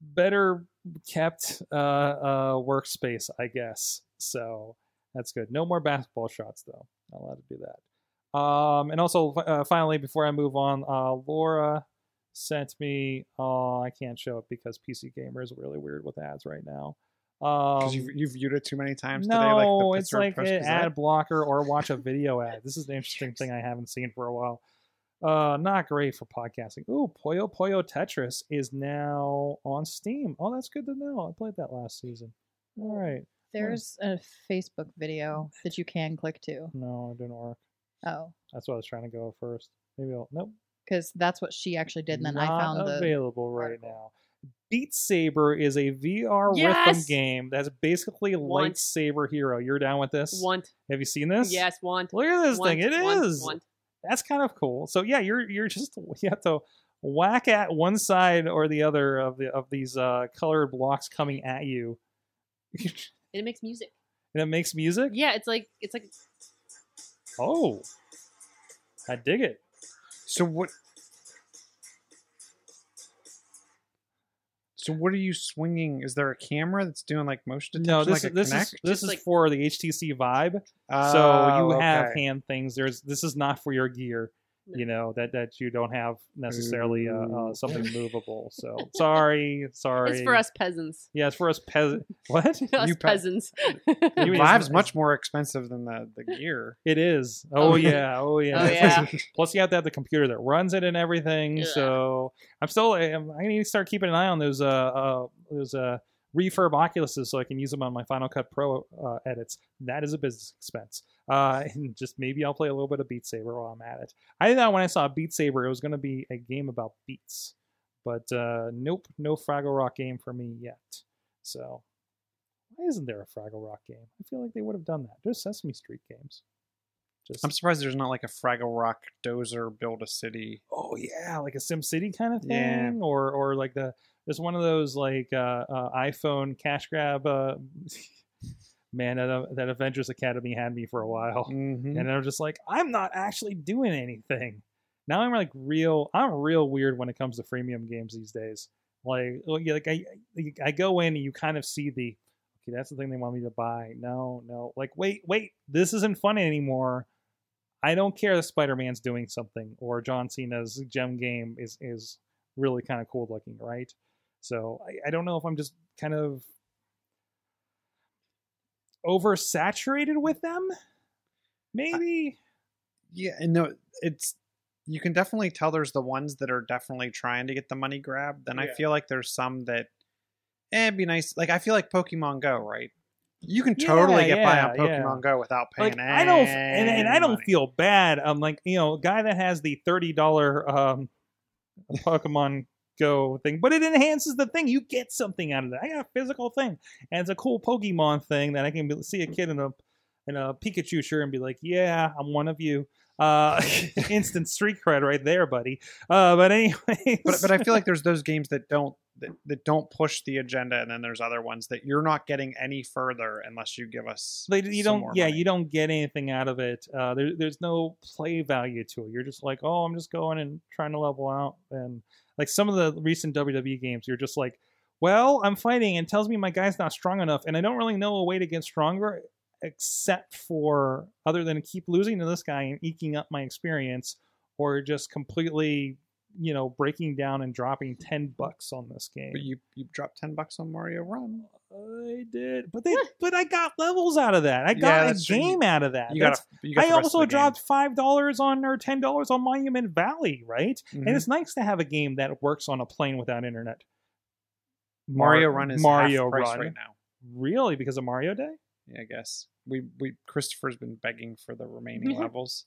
better kept uh, uh, workspace, I guess. So that's good. No more basketball shots, though. Not allowed to do that. Um, and also, uh, finally, before I move on, uh, Laura sent me. Oh, I can't show it because PC Gamer is really weird with ads right now. Um, you've, you've viewed it too many times no, today. Like the it's like an ad blocker or watch a video ad. This is the interesting thing I haven't seen for a while. Uh, not great for podcasting. Ooh, Puyo Puyo Tetris is now on Steam. Oh, that's good to know. I played that last season. All right. There's a Facebook video that you can click to. No, it didn't work. Oh, That's what I was trying to go first. Maybe I'll. Nope. because that's what she actually did, and then I Not found the. available right now. Beat Saber is a VR rhythm Yes! game that's basically Want. lightsaber hero. You're down with this? Want. Have you seen this? Yes, want. Look at this want, thing. It is. want, Want. That's kind of cool. So yeah, you're you're just you have to whack at one side or the other of the of these uh, colored blocks coming at you, and it makes music. And it makes music. Yeah, it's like it's like Oh, I dig it. So what? So what are you swinging? Is there a camera that's doing like motion detection? No, this like a this is this Just is like- for the HTC Vive. so Oh, you have okay. hand things. There's this is not for your gear. You know that that you don't have necessarily uh, uh, something movable. So sorry, sorry. it's for us peasants. Yeah, it's for us peasant. What? us You pe- peasants. You The mean it's Vive's much more expensive than the the gear. It is. Oh Oh. yeah. Oh yeah. Oh, yeah. Plus, you have to have the computer that runs it and everything. Yeah. So I'm still. I'm, I need to start keeping an eye on those. Uh, uh those uh refurb Oculuses so I can use them on my Final Cut Pro uh, edits. That is a business expense. Uh, and just maybe I'll play a little bit of Beat Saber while I'm at it. I thought when I saw Beat Saber, it was going to be a game about beats, but uh, nope, no Fraggle Rock game for me yet. So why isn't there a Fraggle Rock game? I feel like they would have done that. There's Sesame Street games. Just I'm surprised there's not like a Fraggle Rock Dozer build a city. oh yeah, like a Sim City kind of thing, Yeah. or or like the there's one of those like uh, uh, iPhone cash grab. Uh, man, that, uh, that Avengers Academy had me for a while, Mm-hmm. and I'm just like, I'm not actually doing anything. Now I'm like real. I'm real weird when it comes to freemium games these days. Like, yeah, like I, I go in and you kind of see the, okay, that's the thing they want me to buy. No, no, like wait, wait, this isn't fun anymore. I don't care if Spider Man's doing something or John Cena's gem game is is really kind of cool looking, right? So I, I don't know if I'm just kind of oversaturated with them. Maybe. Yeah, and no, it's you can definitely tell there's the ones that are definitely trying to get the money grab. Then I feel like there's some that eh, it'd be nice. Like I feel like Pokemon Go, right? You can Yeah, totally get by on Pokemon yeah. Go without paying. like I don't, and, and I don't feel bad. I'm like, you know, guy that has the thirty dollar um, Pokemon Go thing, but it enhances the thing. You get something out of it. I got a physical thing, and it's a cool Pokemon thing that I can be, see a kid in a in a Pikachu shirt and be like, yeah, I'm one of you. Uh, instant street cred right there, buddy. Uh, but anyway, but but I feel like there's those games that don't that, that don't push the agenda, and then there's other ones that you're not getting any further unless you give us. Like, you don't more yeah money. you don't get anything out of it uh there, there's no play value to it you're just like oh i'm just going and trying to level out and like some of the recent wwe games you're just like Well, I'm fighting and tells me my guy's not strong enough, and I don't really know a way to get stronger except for other than keep losing to this guy and eking up my experience, or just completely, you know, breaking down and dropping ten bucks on this game. But you you dropped ten bucks on Mario Run. I did, but they, but I got levels out of that. I Yeah, got a that's true. Game out of that. You That's- got. You got I the rest of also dropped five dollars on or ten dollars on Monument Valley, right? Mhm. And it's nice to have a game that works on a plane without internet. Mario Mar- Run is Mario half price Run. right now. Really, because of Mario Day? Yeah, I guess we we Christopher's been begging for the remaining levels,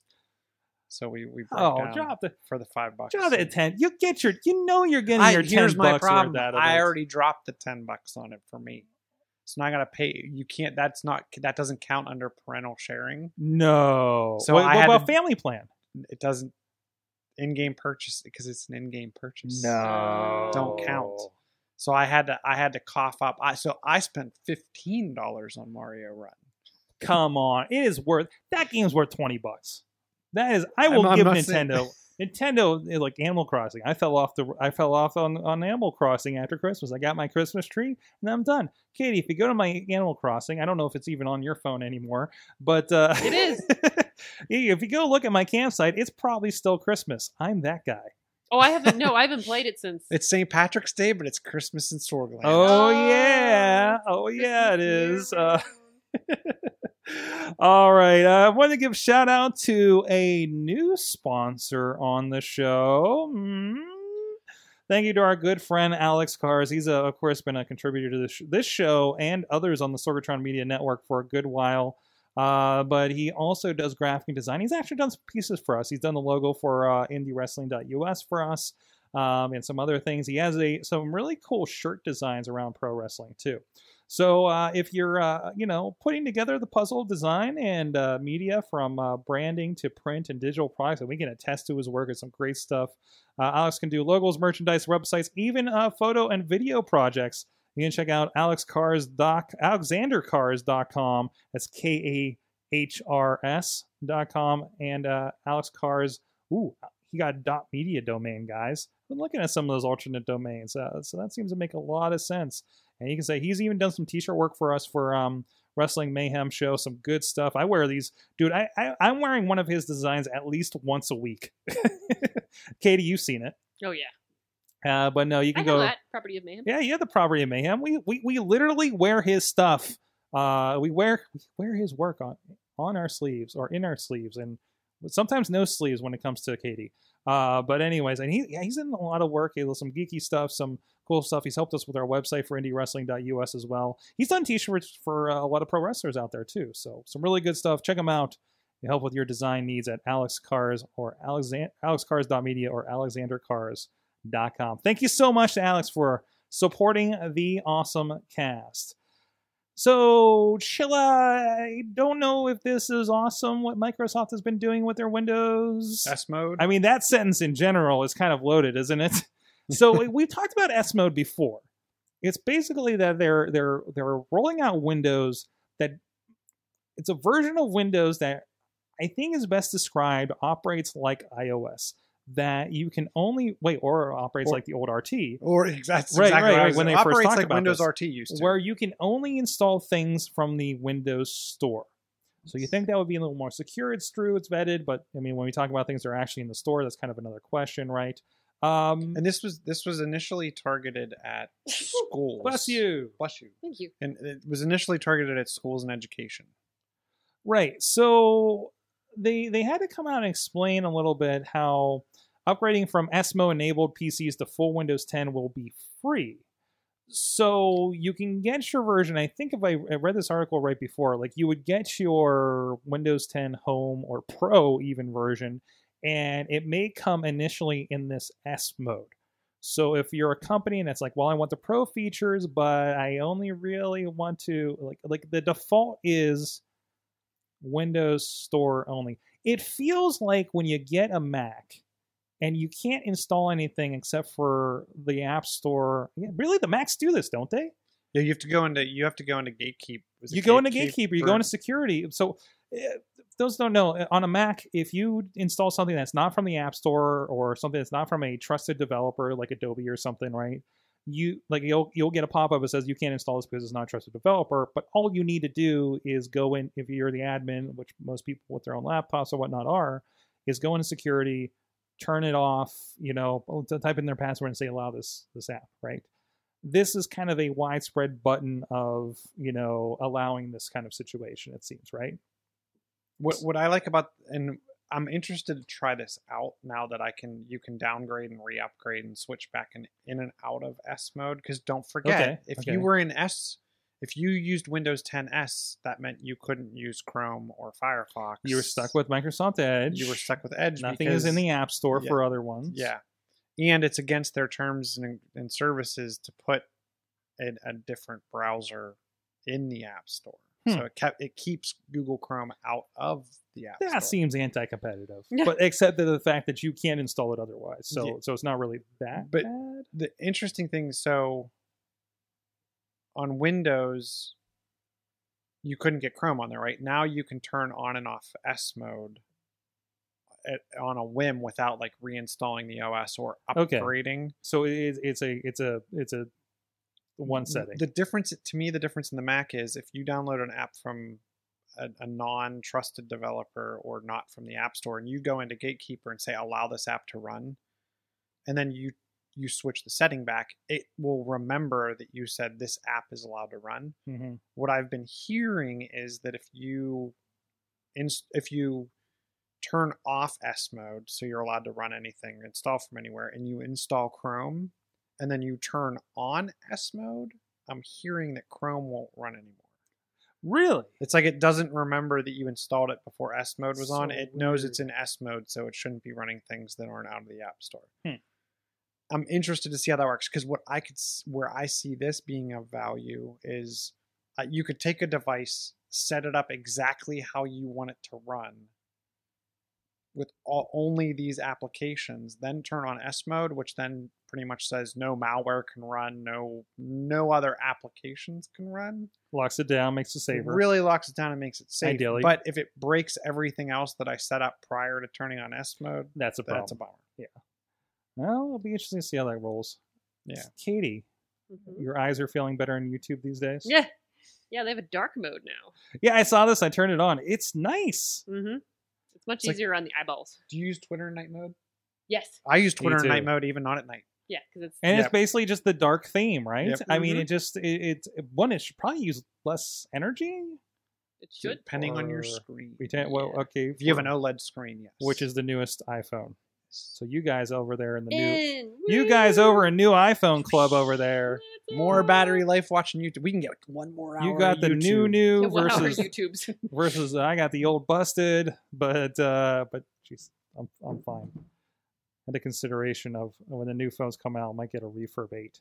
so we we broke Oh, down drop the for the five bucks. drop it at ten. You get your, you know, you're getting I, your ten here's my bucks problem. worth out of I already dropped the ten bucks on it for me, so now I gotta pay. You can't. That's not. That doesn't count under parental sharing. no. So what, I what about to- family plan? It doesn't in-game purchase because it's an in-game purchase. No, Don't count. So I had to. I had to cough up. I so I spent fifteen dollars on Mario Run. Come on, it is worth that game's worth twenty bucks. That is, I will I'm- I'm give Nintendo. Nintendo like Animal Crossing. I fell off the I fell off on, on Animal Crossing after Christmas. I got my Christmas tree and I'm done. Katie, if you go to my Animal Crossing, I don't know if it's even on your phone anymore, but uh, It is. if you go look at my campsite, it's probably still Christmas. I'm that guy. Oh, I haven't. No, I haven't played it since. It's St. Patrick's Day, but it's Christmas in Sorgland. Oh, Oh, yeah, oh yeah, it Christmas is. year Uh, All right. I want to give shout out to a new sponsor on the show. Mm. Thank you to our good friend Alex Kahrs. He's, uh, of course, been a contributor to this, sh- this show and others on the Sorgatron Media Network for a good while. Uh, but he also does graphic design. He's actually done some pieces for us. He's done the logo for uh, IndieWrestling.us for us um, and some other things. He has a some really cool shirt designs around pro wrestling too. So uh, if you're, uh, you know, putting together the puzzle design and uh, media from uh, branding to print and digital products, and we can attest to his work. It's some great stuff. Uh, Alex can do logos, merchandise, websites, even uh, photo and video projects. You can check out alexkahrs doc alexanderkahrs.com. That's K A H R S dot com and Alex Kahrs. Ooh, he got dot media domain, guys. Been looking at some of those alternate domains, so that seems to make a lot of sense. And you can say he's even done some t-shirt work for us for um, Wrestling Mayhem show. Some good stuff. I wear these, dude. I, I I'm wearing one of his designs at least once a week. Katie, you've seen it, Oh yeah, uh, but no, you can go. that property of mayhem. Yeah, you have the property of mayhem. We we, we literally wear his stuff. Uh, we wear we wear his work on on our sleeves or in our sleeves, and sometimes no sleeves when it comes to Katie. Uh, but anyways, and he he's in a lot of work. He does some geeky stuff, some cool stuff. He's helped us with our website for IndieWrestling.us as well. He's done T-shirts for uh, a lot of pro wrestlers out there too. So some really good stuff. Check him out. You help with your design needs at Alex Kahrs or Alexan- AlexKahrs.media or AlexanderKahrs.com. Thank you so much to Alex for supporting the awesome cast. So, Chilla, I don't know if this is awesome what Microsoft has been doing with their Windows. S mode. I mean, that sentence in general is kind of loaded, isn't it? So we- we've talked about S mode before. It's basically that they're they're they're rolling out Windows that it's a version of Windows that I think is best described operates like iOS. That you can only wait or operates Or- like the old RT, or that's Right, exactly right, what I right, was- when they it first operates talked like about Windows this. RT used to. where you can only install things from the Windows Store. So you think that would be a little more secure? It's true, it's vetted, but I mean, when we talk about things that are actually in the store, that's kind of another question, right? Um, and this was this was initially targeted at schools. bless you. Bless you. Thank you. And it was initially targeted at schools and education. Right. So they they had to come out and explain a little bit how upgrading from S mode enabled PCs to full Windows 10 will be free. So you can get your version. I think if I, I read this article right before, like you would get your Windows 10 Home or Pro even version, and it may come initially in this S mode. So if you're a company and it's like, well, I want the pro features, but I only really want to like like the default is Windows Store only. It feels like when you get a Mac and you can't install anything except for the App Store. Yeah, really, the Macs do this, don't they? Yeah, you have to go into you have to go into gatekeep. You go into Gatekeeper, you go into security. So, eh, those don't know on a Mac, if you install something that's not from the App Store or something that's not from a trusted developer like Adobe or something, right? You like you'll you'll get a pop up that says you can't install this because it's not a trusted developer. But all you need to do is go in if you're the admin, which most people with their own laptops or whatnot are, is go into security, turn it off. You know, oh, type in their password and say allow this this app. Right. This is kind of a widespread button of you know allowing this kind of situation. It seems right. What what I like about and I'm interested to try this out now that I can you can downgrade and re-upgrade and switch back in in and out of S mode because don't forget Okay, if okay. you were in S if you used Windows 10 S that meant you couldn't use Chrome or Firefox. You were stuck with Microsoft Edge. you were stuck with Edge. Nothing is in the App Store yeah, for other ones. Yeah. And it's against their terms and, and services to put a, a different browser in the App Store. Hmm. So it kept it keeps Google Chrome out of the App Store. That seems anti-competitive, but except for the fact that you can't install it otherwise. So, Yeah. so it's not really that But- bad. the interesting thing so on Windows you couldn't get Chrome on there, right? Now you can turn on and off S mode at, on a whim without like reinstalling the OS or upgrading. Okay. upgrading. So it is, it's a it's a it's a one setting. The difference to me, the difference in the Mac is if you download an app from a, a non-trusted developer or not from the App Store, and you go into Gatekeeper and say allow this app to run, and then you you switch the setting back, it will remember that you said this app is allowed to run. Mhm. What I've been hearing is that if you if you turn off S mode, so you're allowed to run anything, install from anywhere, and you install Chrome, and then you turn on S mode, I'm hearing that Chrome won't run anymore. Really? It's like it doesn't remember that you installed it before S mode was on. So It knows it's in S mode, so it shouldn't be running things that aren't out of the App Store. Hmm. I'm interested to see how that works because what I could, where I see this being of value is, uh, you could take a device, set it up exactly how you want it to run, with all, only these applications, then turn on S mode, which then pretty much says no malware can run, no no other applications can run. Locks it down, makes a It saver. really locks it down and makes it safe. Ideally. But if it breaks everything else that I set up prior to turning on S mode, That's a problem. that's a bummer. Yeah. Well, it'll be interesting to see how that rolls. Yeah. Katie, Mhm. your eyes are feeling better on YouTube these days. Yeah. Yeah, they have a dark mode now. Yeah, I saw this. I turned it on. It's nice. Mm-hmm. It's much It's like- easier on the eyeballs. Do you use Twitter in night mode? Yes. I use Twitter in night mode, even not at night. Yeah, because it's And Yep. it's basically just the dark theme, right? Yep. I mean, Mhm. it just it, it one it should probably use less energy. it should. depending on your screen. We can, well, Yeah. okay, If you have an OLED screen, yes. which is the newest iPhone. So you guys over there in the new, In. you guys over in new iPhone club over there. Let's more battery life watching YouTube. We can get like one more hour. You got of the new YouTube. new Yeah, one hour versus YouTubes. versus I got the old busted, but uh but jeez, I'm I'm fine. And the consideration of when the new phones come out, I might get a refurb eight.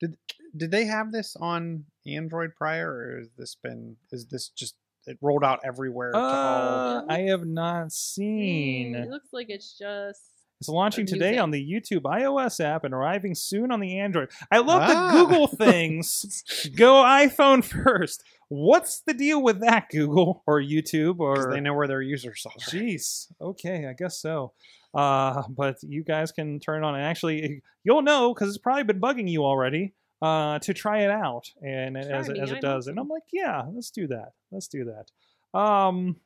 Did did they have this on Android prior, or has this been? Is this just it rolled out everywhere to all? Uh, I have not seen. It looks like it's just. It's launching today on the YouTube iOS app and arriving soon on the Android. I love Ah. that Google things go iPhone first. What's the deal with that, Google or YouTube or they know where their users are. Jeez. Okay, I guess so. Uh, but you guys can turn it on, and actually, you'll know because it's probably been bugging you already uh, to try it out, and Try as, me, as it I'm does, and. I'm like, yeah, let's do that. Let's do that. Um,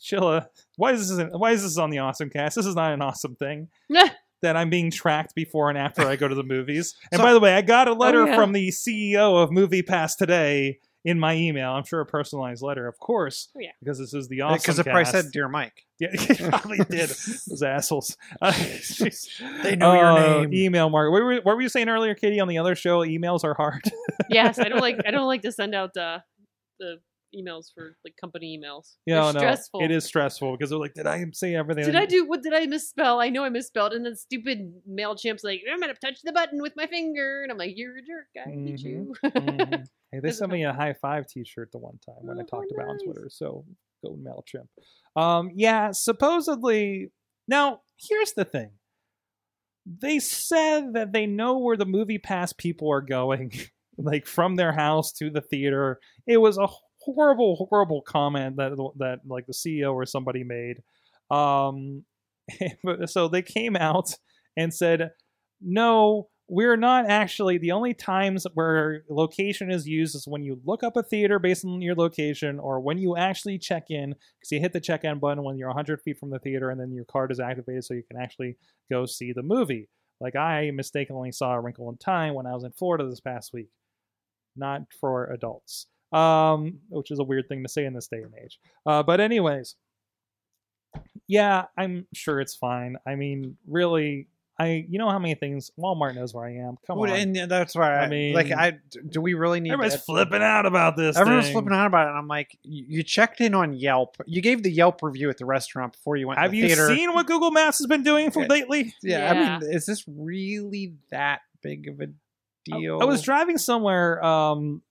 Chilla, why is this? Why is this on the awesome cast? This is not an awesome thing. that I'm being tracked before and after I go to the movies. And So- by the way, I got a letter yeah. from the CEO of Movie Pass today in my email. I'm sure a personalized letter, of course. Oh, yeah. Because this is the awesome Because it probably cast. said "Dear Mike." Yeah, he probably did. Those assholes. Uh. They know your Uh, name. Email mark. What were, what were you saying earlier, Katie? On the other show, emails are hard. yes, I don't like. I don't like to send out uh, the emails for like company emails. Yeah, I know. stressful. It is stressful because they're like, did I say everything? Did I do what did I misspell? I know I misspelled, and then stupid Mailchimp's like, I'm gonna touch the button with my finger, and I'm like, you're a jerk, I hate you. Mhm. Hey, they sent me a high five T-shirt the one time when I Oh, talked about on. Twitter. So go Mailchimp. Um, yeah, supposedly. Now here's the thing. They said that they know where the movie pass people are going, like from their house to the theater. It was a horrible, horrible comment that that like the CEO or somebody made. Um, so they came out and said, "No, we're not actually the only times where location is used is when you look up a theater based on your location or when you actually check in because you hit the check in button when you're 100 feet from the theater and then your card is activated so you can actually go see the movie. Like i mistakenly saw a wrinkle in time when i was in florida this past week. Not for adults um, which is a weird thing to say in this day and age uh, but anyways yeah i'm sure it's fine i mean really I you know how many things Walmart knows where I am. Come Well, on, and that's why I, I mean- like I do we really need everybody's to, flipping out about this. Everyone's thing. flipping out about it. And I'm like, you you checked in on Yelp. You gave the Yelp review at the restaurant before you went Have to the you theater. seen what Google Maps has been doing for Yeah. lately? yeah, Yeah. I mean, is this really that big of a deal? I was driving somewhere, um,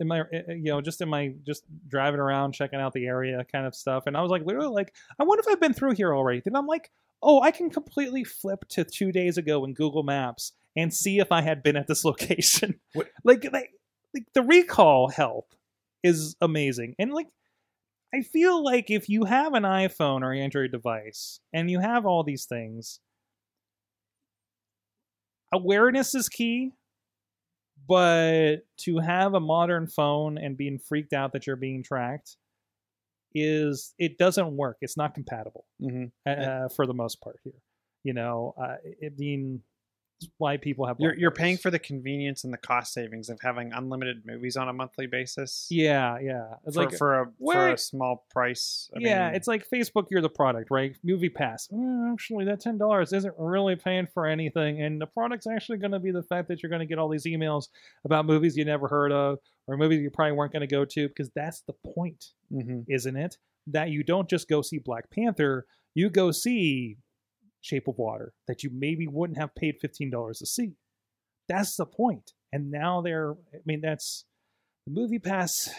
in my, uh, you know, just in my, just driving around, checking out the area, kind of stuff, and I was like, literally, like, I wonder if I've been through here already. Then I'm like, oh, I can completely flip to two days ago in Google Maps and see if I had been at this location. Like, like, like, the recall help is amazing, and like. I feel like if you have an iPhone or Android device and you have all these things, awareness is key but to have a modern phone and being freaked out that you're being tracked is it doesn't work it's not compatible Mhm. uh, for the most part here you know uh, it being why people have You're, you're paying for the convenience and the cost savings of having unlimited movies on a monthly basis. yeah yeah it's for, like for a for a small price. I yeah, mean, it's like Facebook, you're the product, right? Movie Pass. "Mm, actually, that ten dollars isn't really paying for anything, and the product's actually going to be the fact that you're going to get all these emails about movies you never heard of or movies you probably weren't going to go to, because that's the point, mhm. isn't it? That you don't just go see Black Panther, you go see Shape of Water that you maybe wouldn't have paid fifteen dollars to see. That's the point, and now they're. I mean, that's the Movie Pass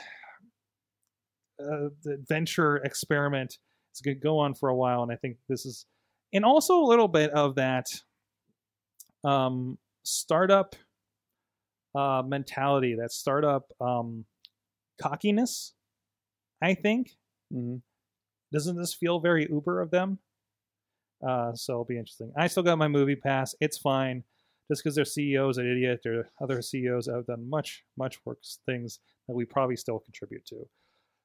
uh, the venture experiment is going to go on for a while, and I think this is, and also a little bit of that um, startup uh, mentality, that startup um, cockiness. I think Mm-hmm. doesn't this feel very Uber of them? Uh, so it'll be interesting. I still got my movie pass. It's fine. Just because their CEOs an idiot, their other CEOs have done much, much worse things that we probably still contribute to.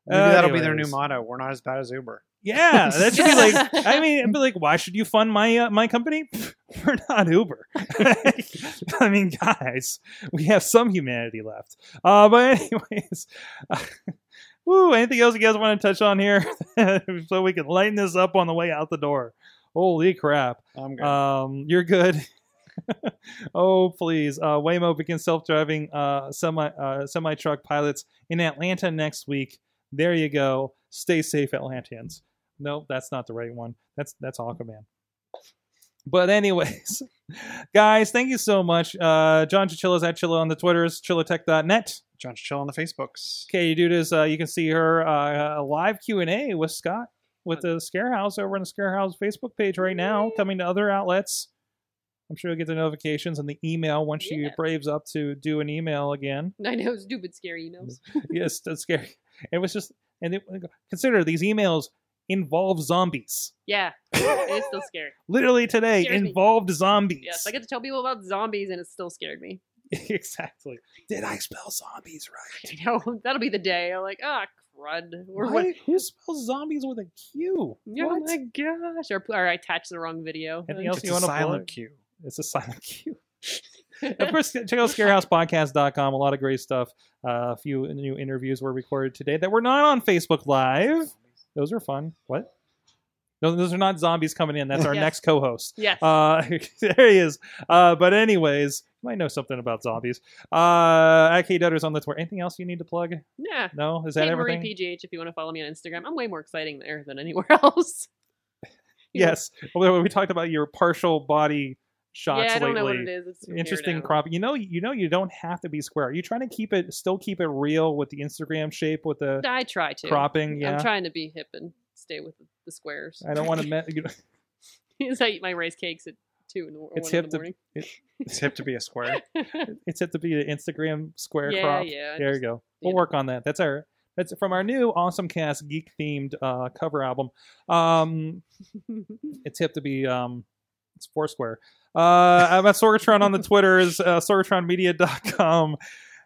Maybe that'll be their new motto. We're not as bad as Uber. Yeah, that should be like. I mean, it'd be like, why should you fund my uh, my company? We're not Uber. I mean, guys, we have some humanity left. Uh, but anyways, woo. Anything else you guys want to touch on here, so we can lighten this up on the way out the door? Holy crap! I'm good. Um, you're good. oh please, uh, Waymo begins self-driving uh, semi uh, semi truck pilots in Atlanta next week. There you go. Stay safe, Atlanteans. Nope, that's not the right one. That's that's Aquaman. But anyways, guys, thank you so much. Uh, John Chichilla's at Chilla on the Twitters, chillatech.net. John Chill on the Facebooks. Okay, you do this. Uh, you can see her uh, live Q and A with Scott with the Scare House over on the Scare House Facebook page right now, coming to other outlets. I'm sure you'll get the notifications and the email once she Yeah. braves up to do an email again. I know stupid scary emails. yes, that's scary. It was just, and it, consider these emails involve zombies. Yeah, it's still scary. Literally today Scares me. involved zombies. Yes, I get to tell people about zombies, and it still scared me. exactly. Did I spell zombies right? I know that'll be the day. I'm like, ah, crud. Or Why? what? Who spells zombies with a Q? Oh What? my gosh! Or, or I attached the wrong video. Anything else It's you a want to silent Q. It's a silent Q. of course, check out scarehousepodcast.com. A lot of great stuff. Uh, a few new interviews were recorded today that were not on Facebook Live. Those are fun. What? No, those are not zombies coming in. That's our Yes. next co-host. Yes. Uh, there he is. Uh, but anyways, you might know something about zombies. Uh, AK Dutters on the Twitter. Anything else you need to plug? yeah. No, is that Kate everything? Marie PGH if you want to follow me on Instagram. I'm way more exciting there than anywhere else. Yes. Well, we talked about your partial body shots Yeah, I don't lately. know what it is. It's interesting crop. You know, you know, you don't have to be square. Are you trying to keep it, still keep it real with the Instagram shape with the I try to. cropping? Yeah, I'm trying to be hip and stay with the, squares. I don't want to. Me- you know, I eat my rice cakes at two in the, It's one in hip the to- morning. It's hip to be a square. it's hip to be an Instagram square yeah, crop. yeah. There you go. We'll yeah. work on that. That's our. That's from our new Awesome Cast geek themed uh, cover album. Um, it's hip to be um, It's Foursquare. Uh, I'm at Sorgatron on the Twitters, uh, sorgatronmedia.com.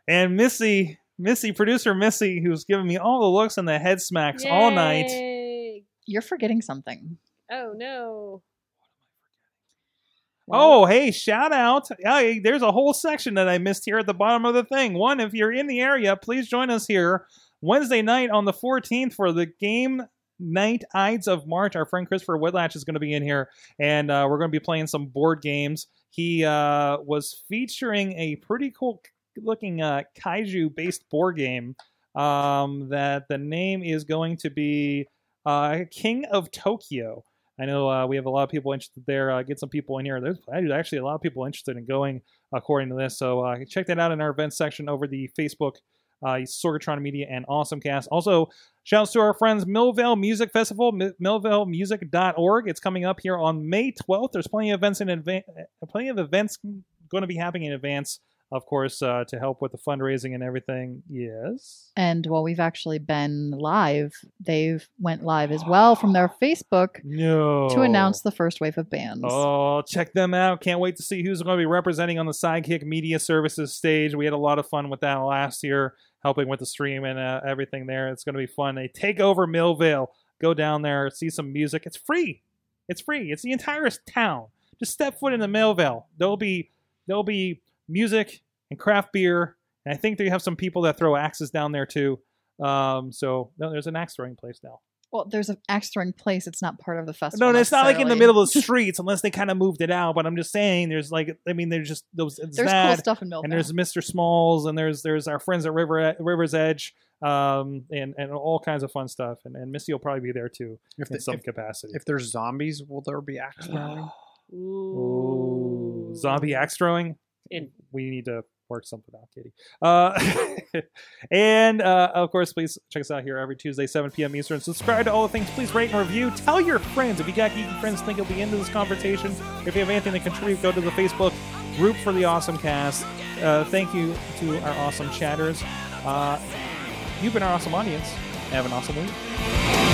And Missy, Missy, producer Missy, who's giving me all the looks and the head smacks all night. Yay. You're forgetting something. Oh no. Oh, hey, shout out. Hey, there's a whole section that I missed here at the bottom of the thing. One, if you're in the area, please join us here Wednesday night on the 14th for the game night Ides of March. Our friend Christopher Whitlatch is going to be in here, and uh, we're going to be playing some board games. He uh, was featuring a pretty cool looking uh, kaiju based board game um, that the name is going to be King of Tokyo. I know uh, we have a lot of people interested there. Uh, get some people in here. There's actually a lot of people interested in going according to this. So uh, check that out in our events section over the Facebook, uh, Sorgatron Media and AwesomeCast. Also, shouts to our friends Millvale Music Festival, mi- millvalemusic.org. It's coming up here on May 12th. There's plenty of events in advance, plenty of events going to be happening in advance, of course, uh, to help with the fundraising and everything. Yes. And while we've actually been live, they've went live as well from their Facebook No. to announce the first wave of bands. Oh, check them out. Can't wait to see who's going to be representing on the Sidekick Media Services stage. We had a lot of fun with that last year, helping with the stream and uh, everything there. It's going to be fun. They take over Millvale. Go down there, see some music. It's free. It's free. It's the entire town. Just step foot into Millvale. There'll be there'll be music and craft beer, and I think they have some people that throw axes down there too. Um, so no, there's an axe throwing place now. Well, there's an axe throwing place. It's not part of the festival. No, it's not like in the middle of the streets unless they kind of moved it out. But I'm just saying, there's like, I mean, there's just those. There's that, cool stuff in Millvale. and there's Mr. Smalls, and there's there's our friends at River River's Edge, um, and and all kinds of fun stuff. And and Missy will probably be there too If, in the, some if, capacity. if there's zombies, will there be axe throwing? Ooh, zombie axe throwing. In- We need to work something out, Katie. Uh, and uh, of course, please check us out here every Tuesday, 7 p.m. Eastern. Subscribe to all the things. Please rate and review. Tell your friends if you got geeky friends think you'll be into this conversation. If you have anything to contribute, go to the Facebook group for the Awesome Cast. Uh, thank you to our awesome chatters. Uh, you've been our awesome audience. Have an awesome week.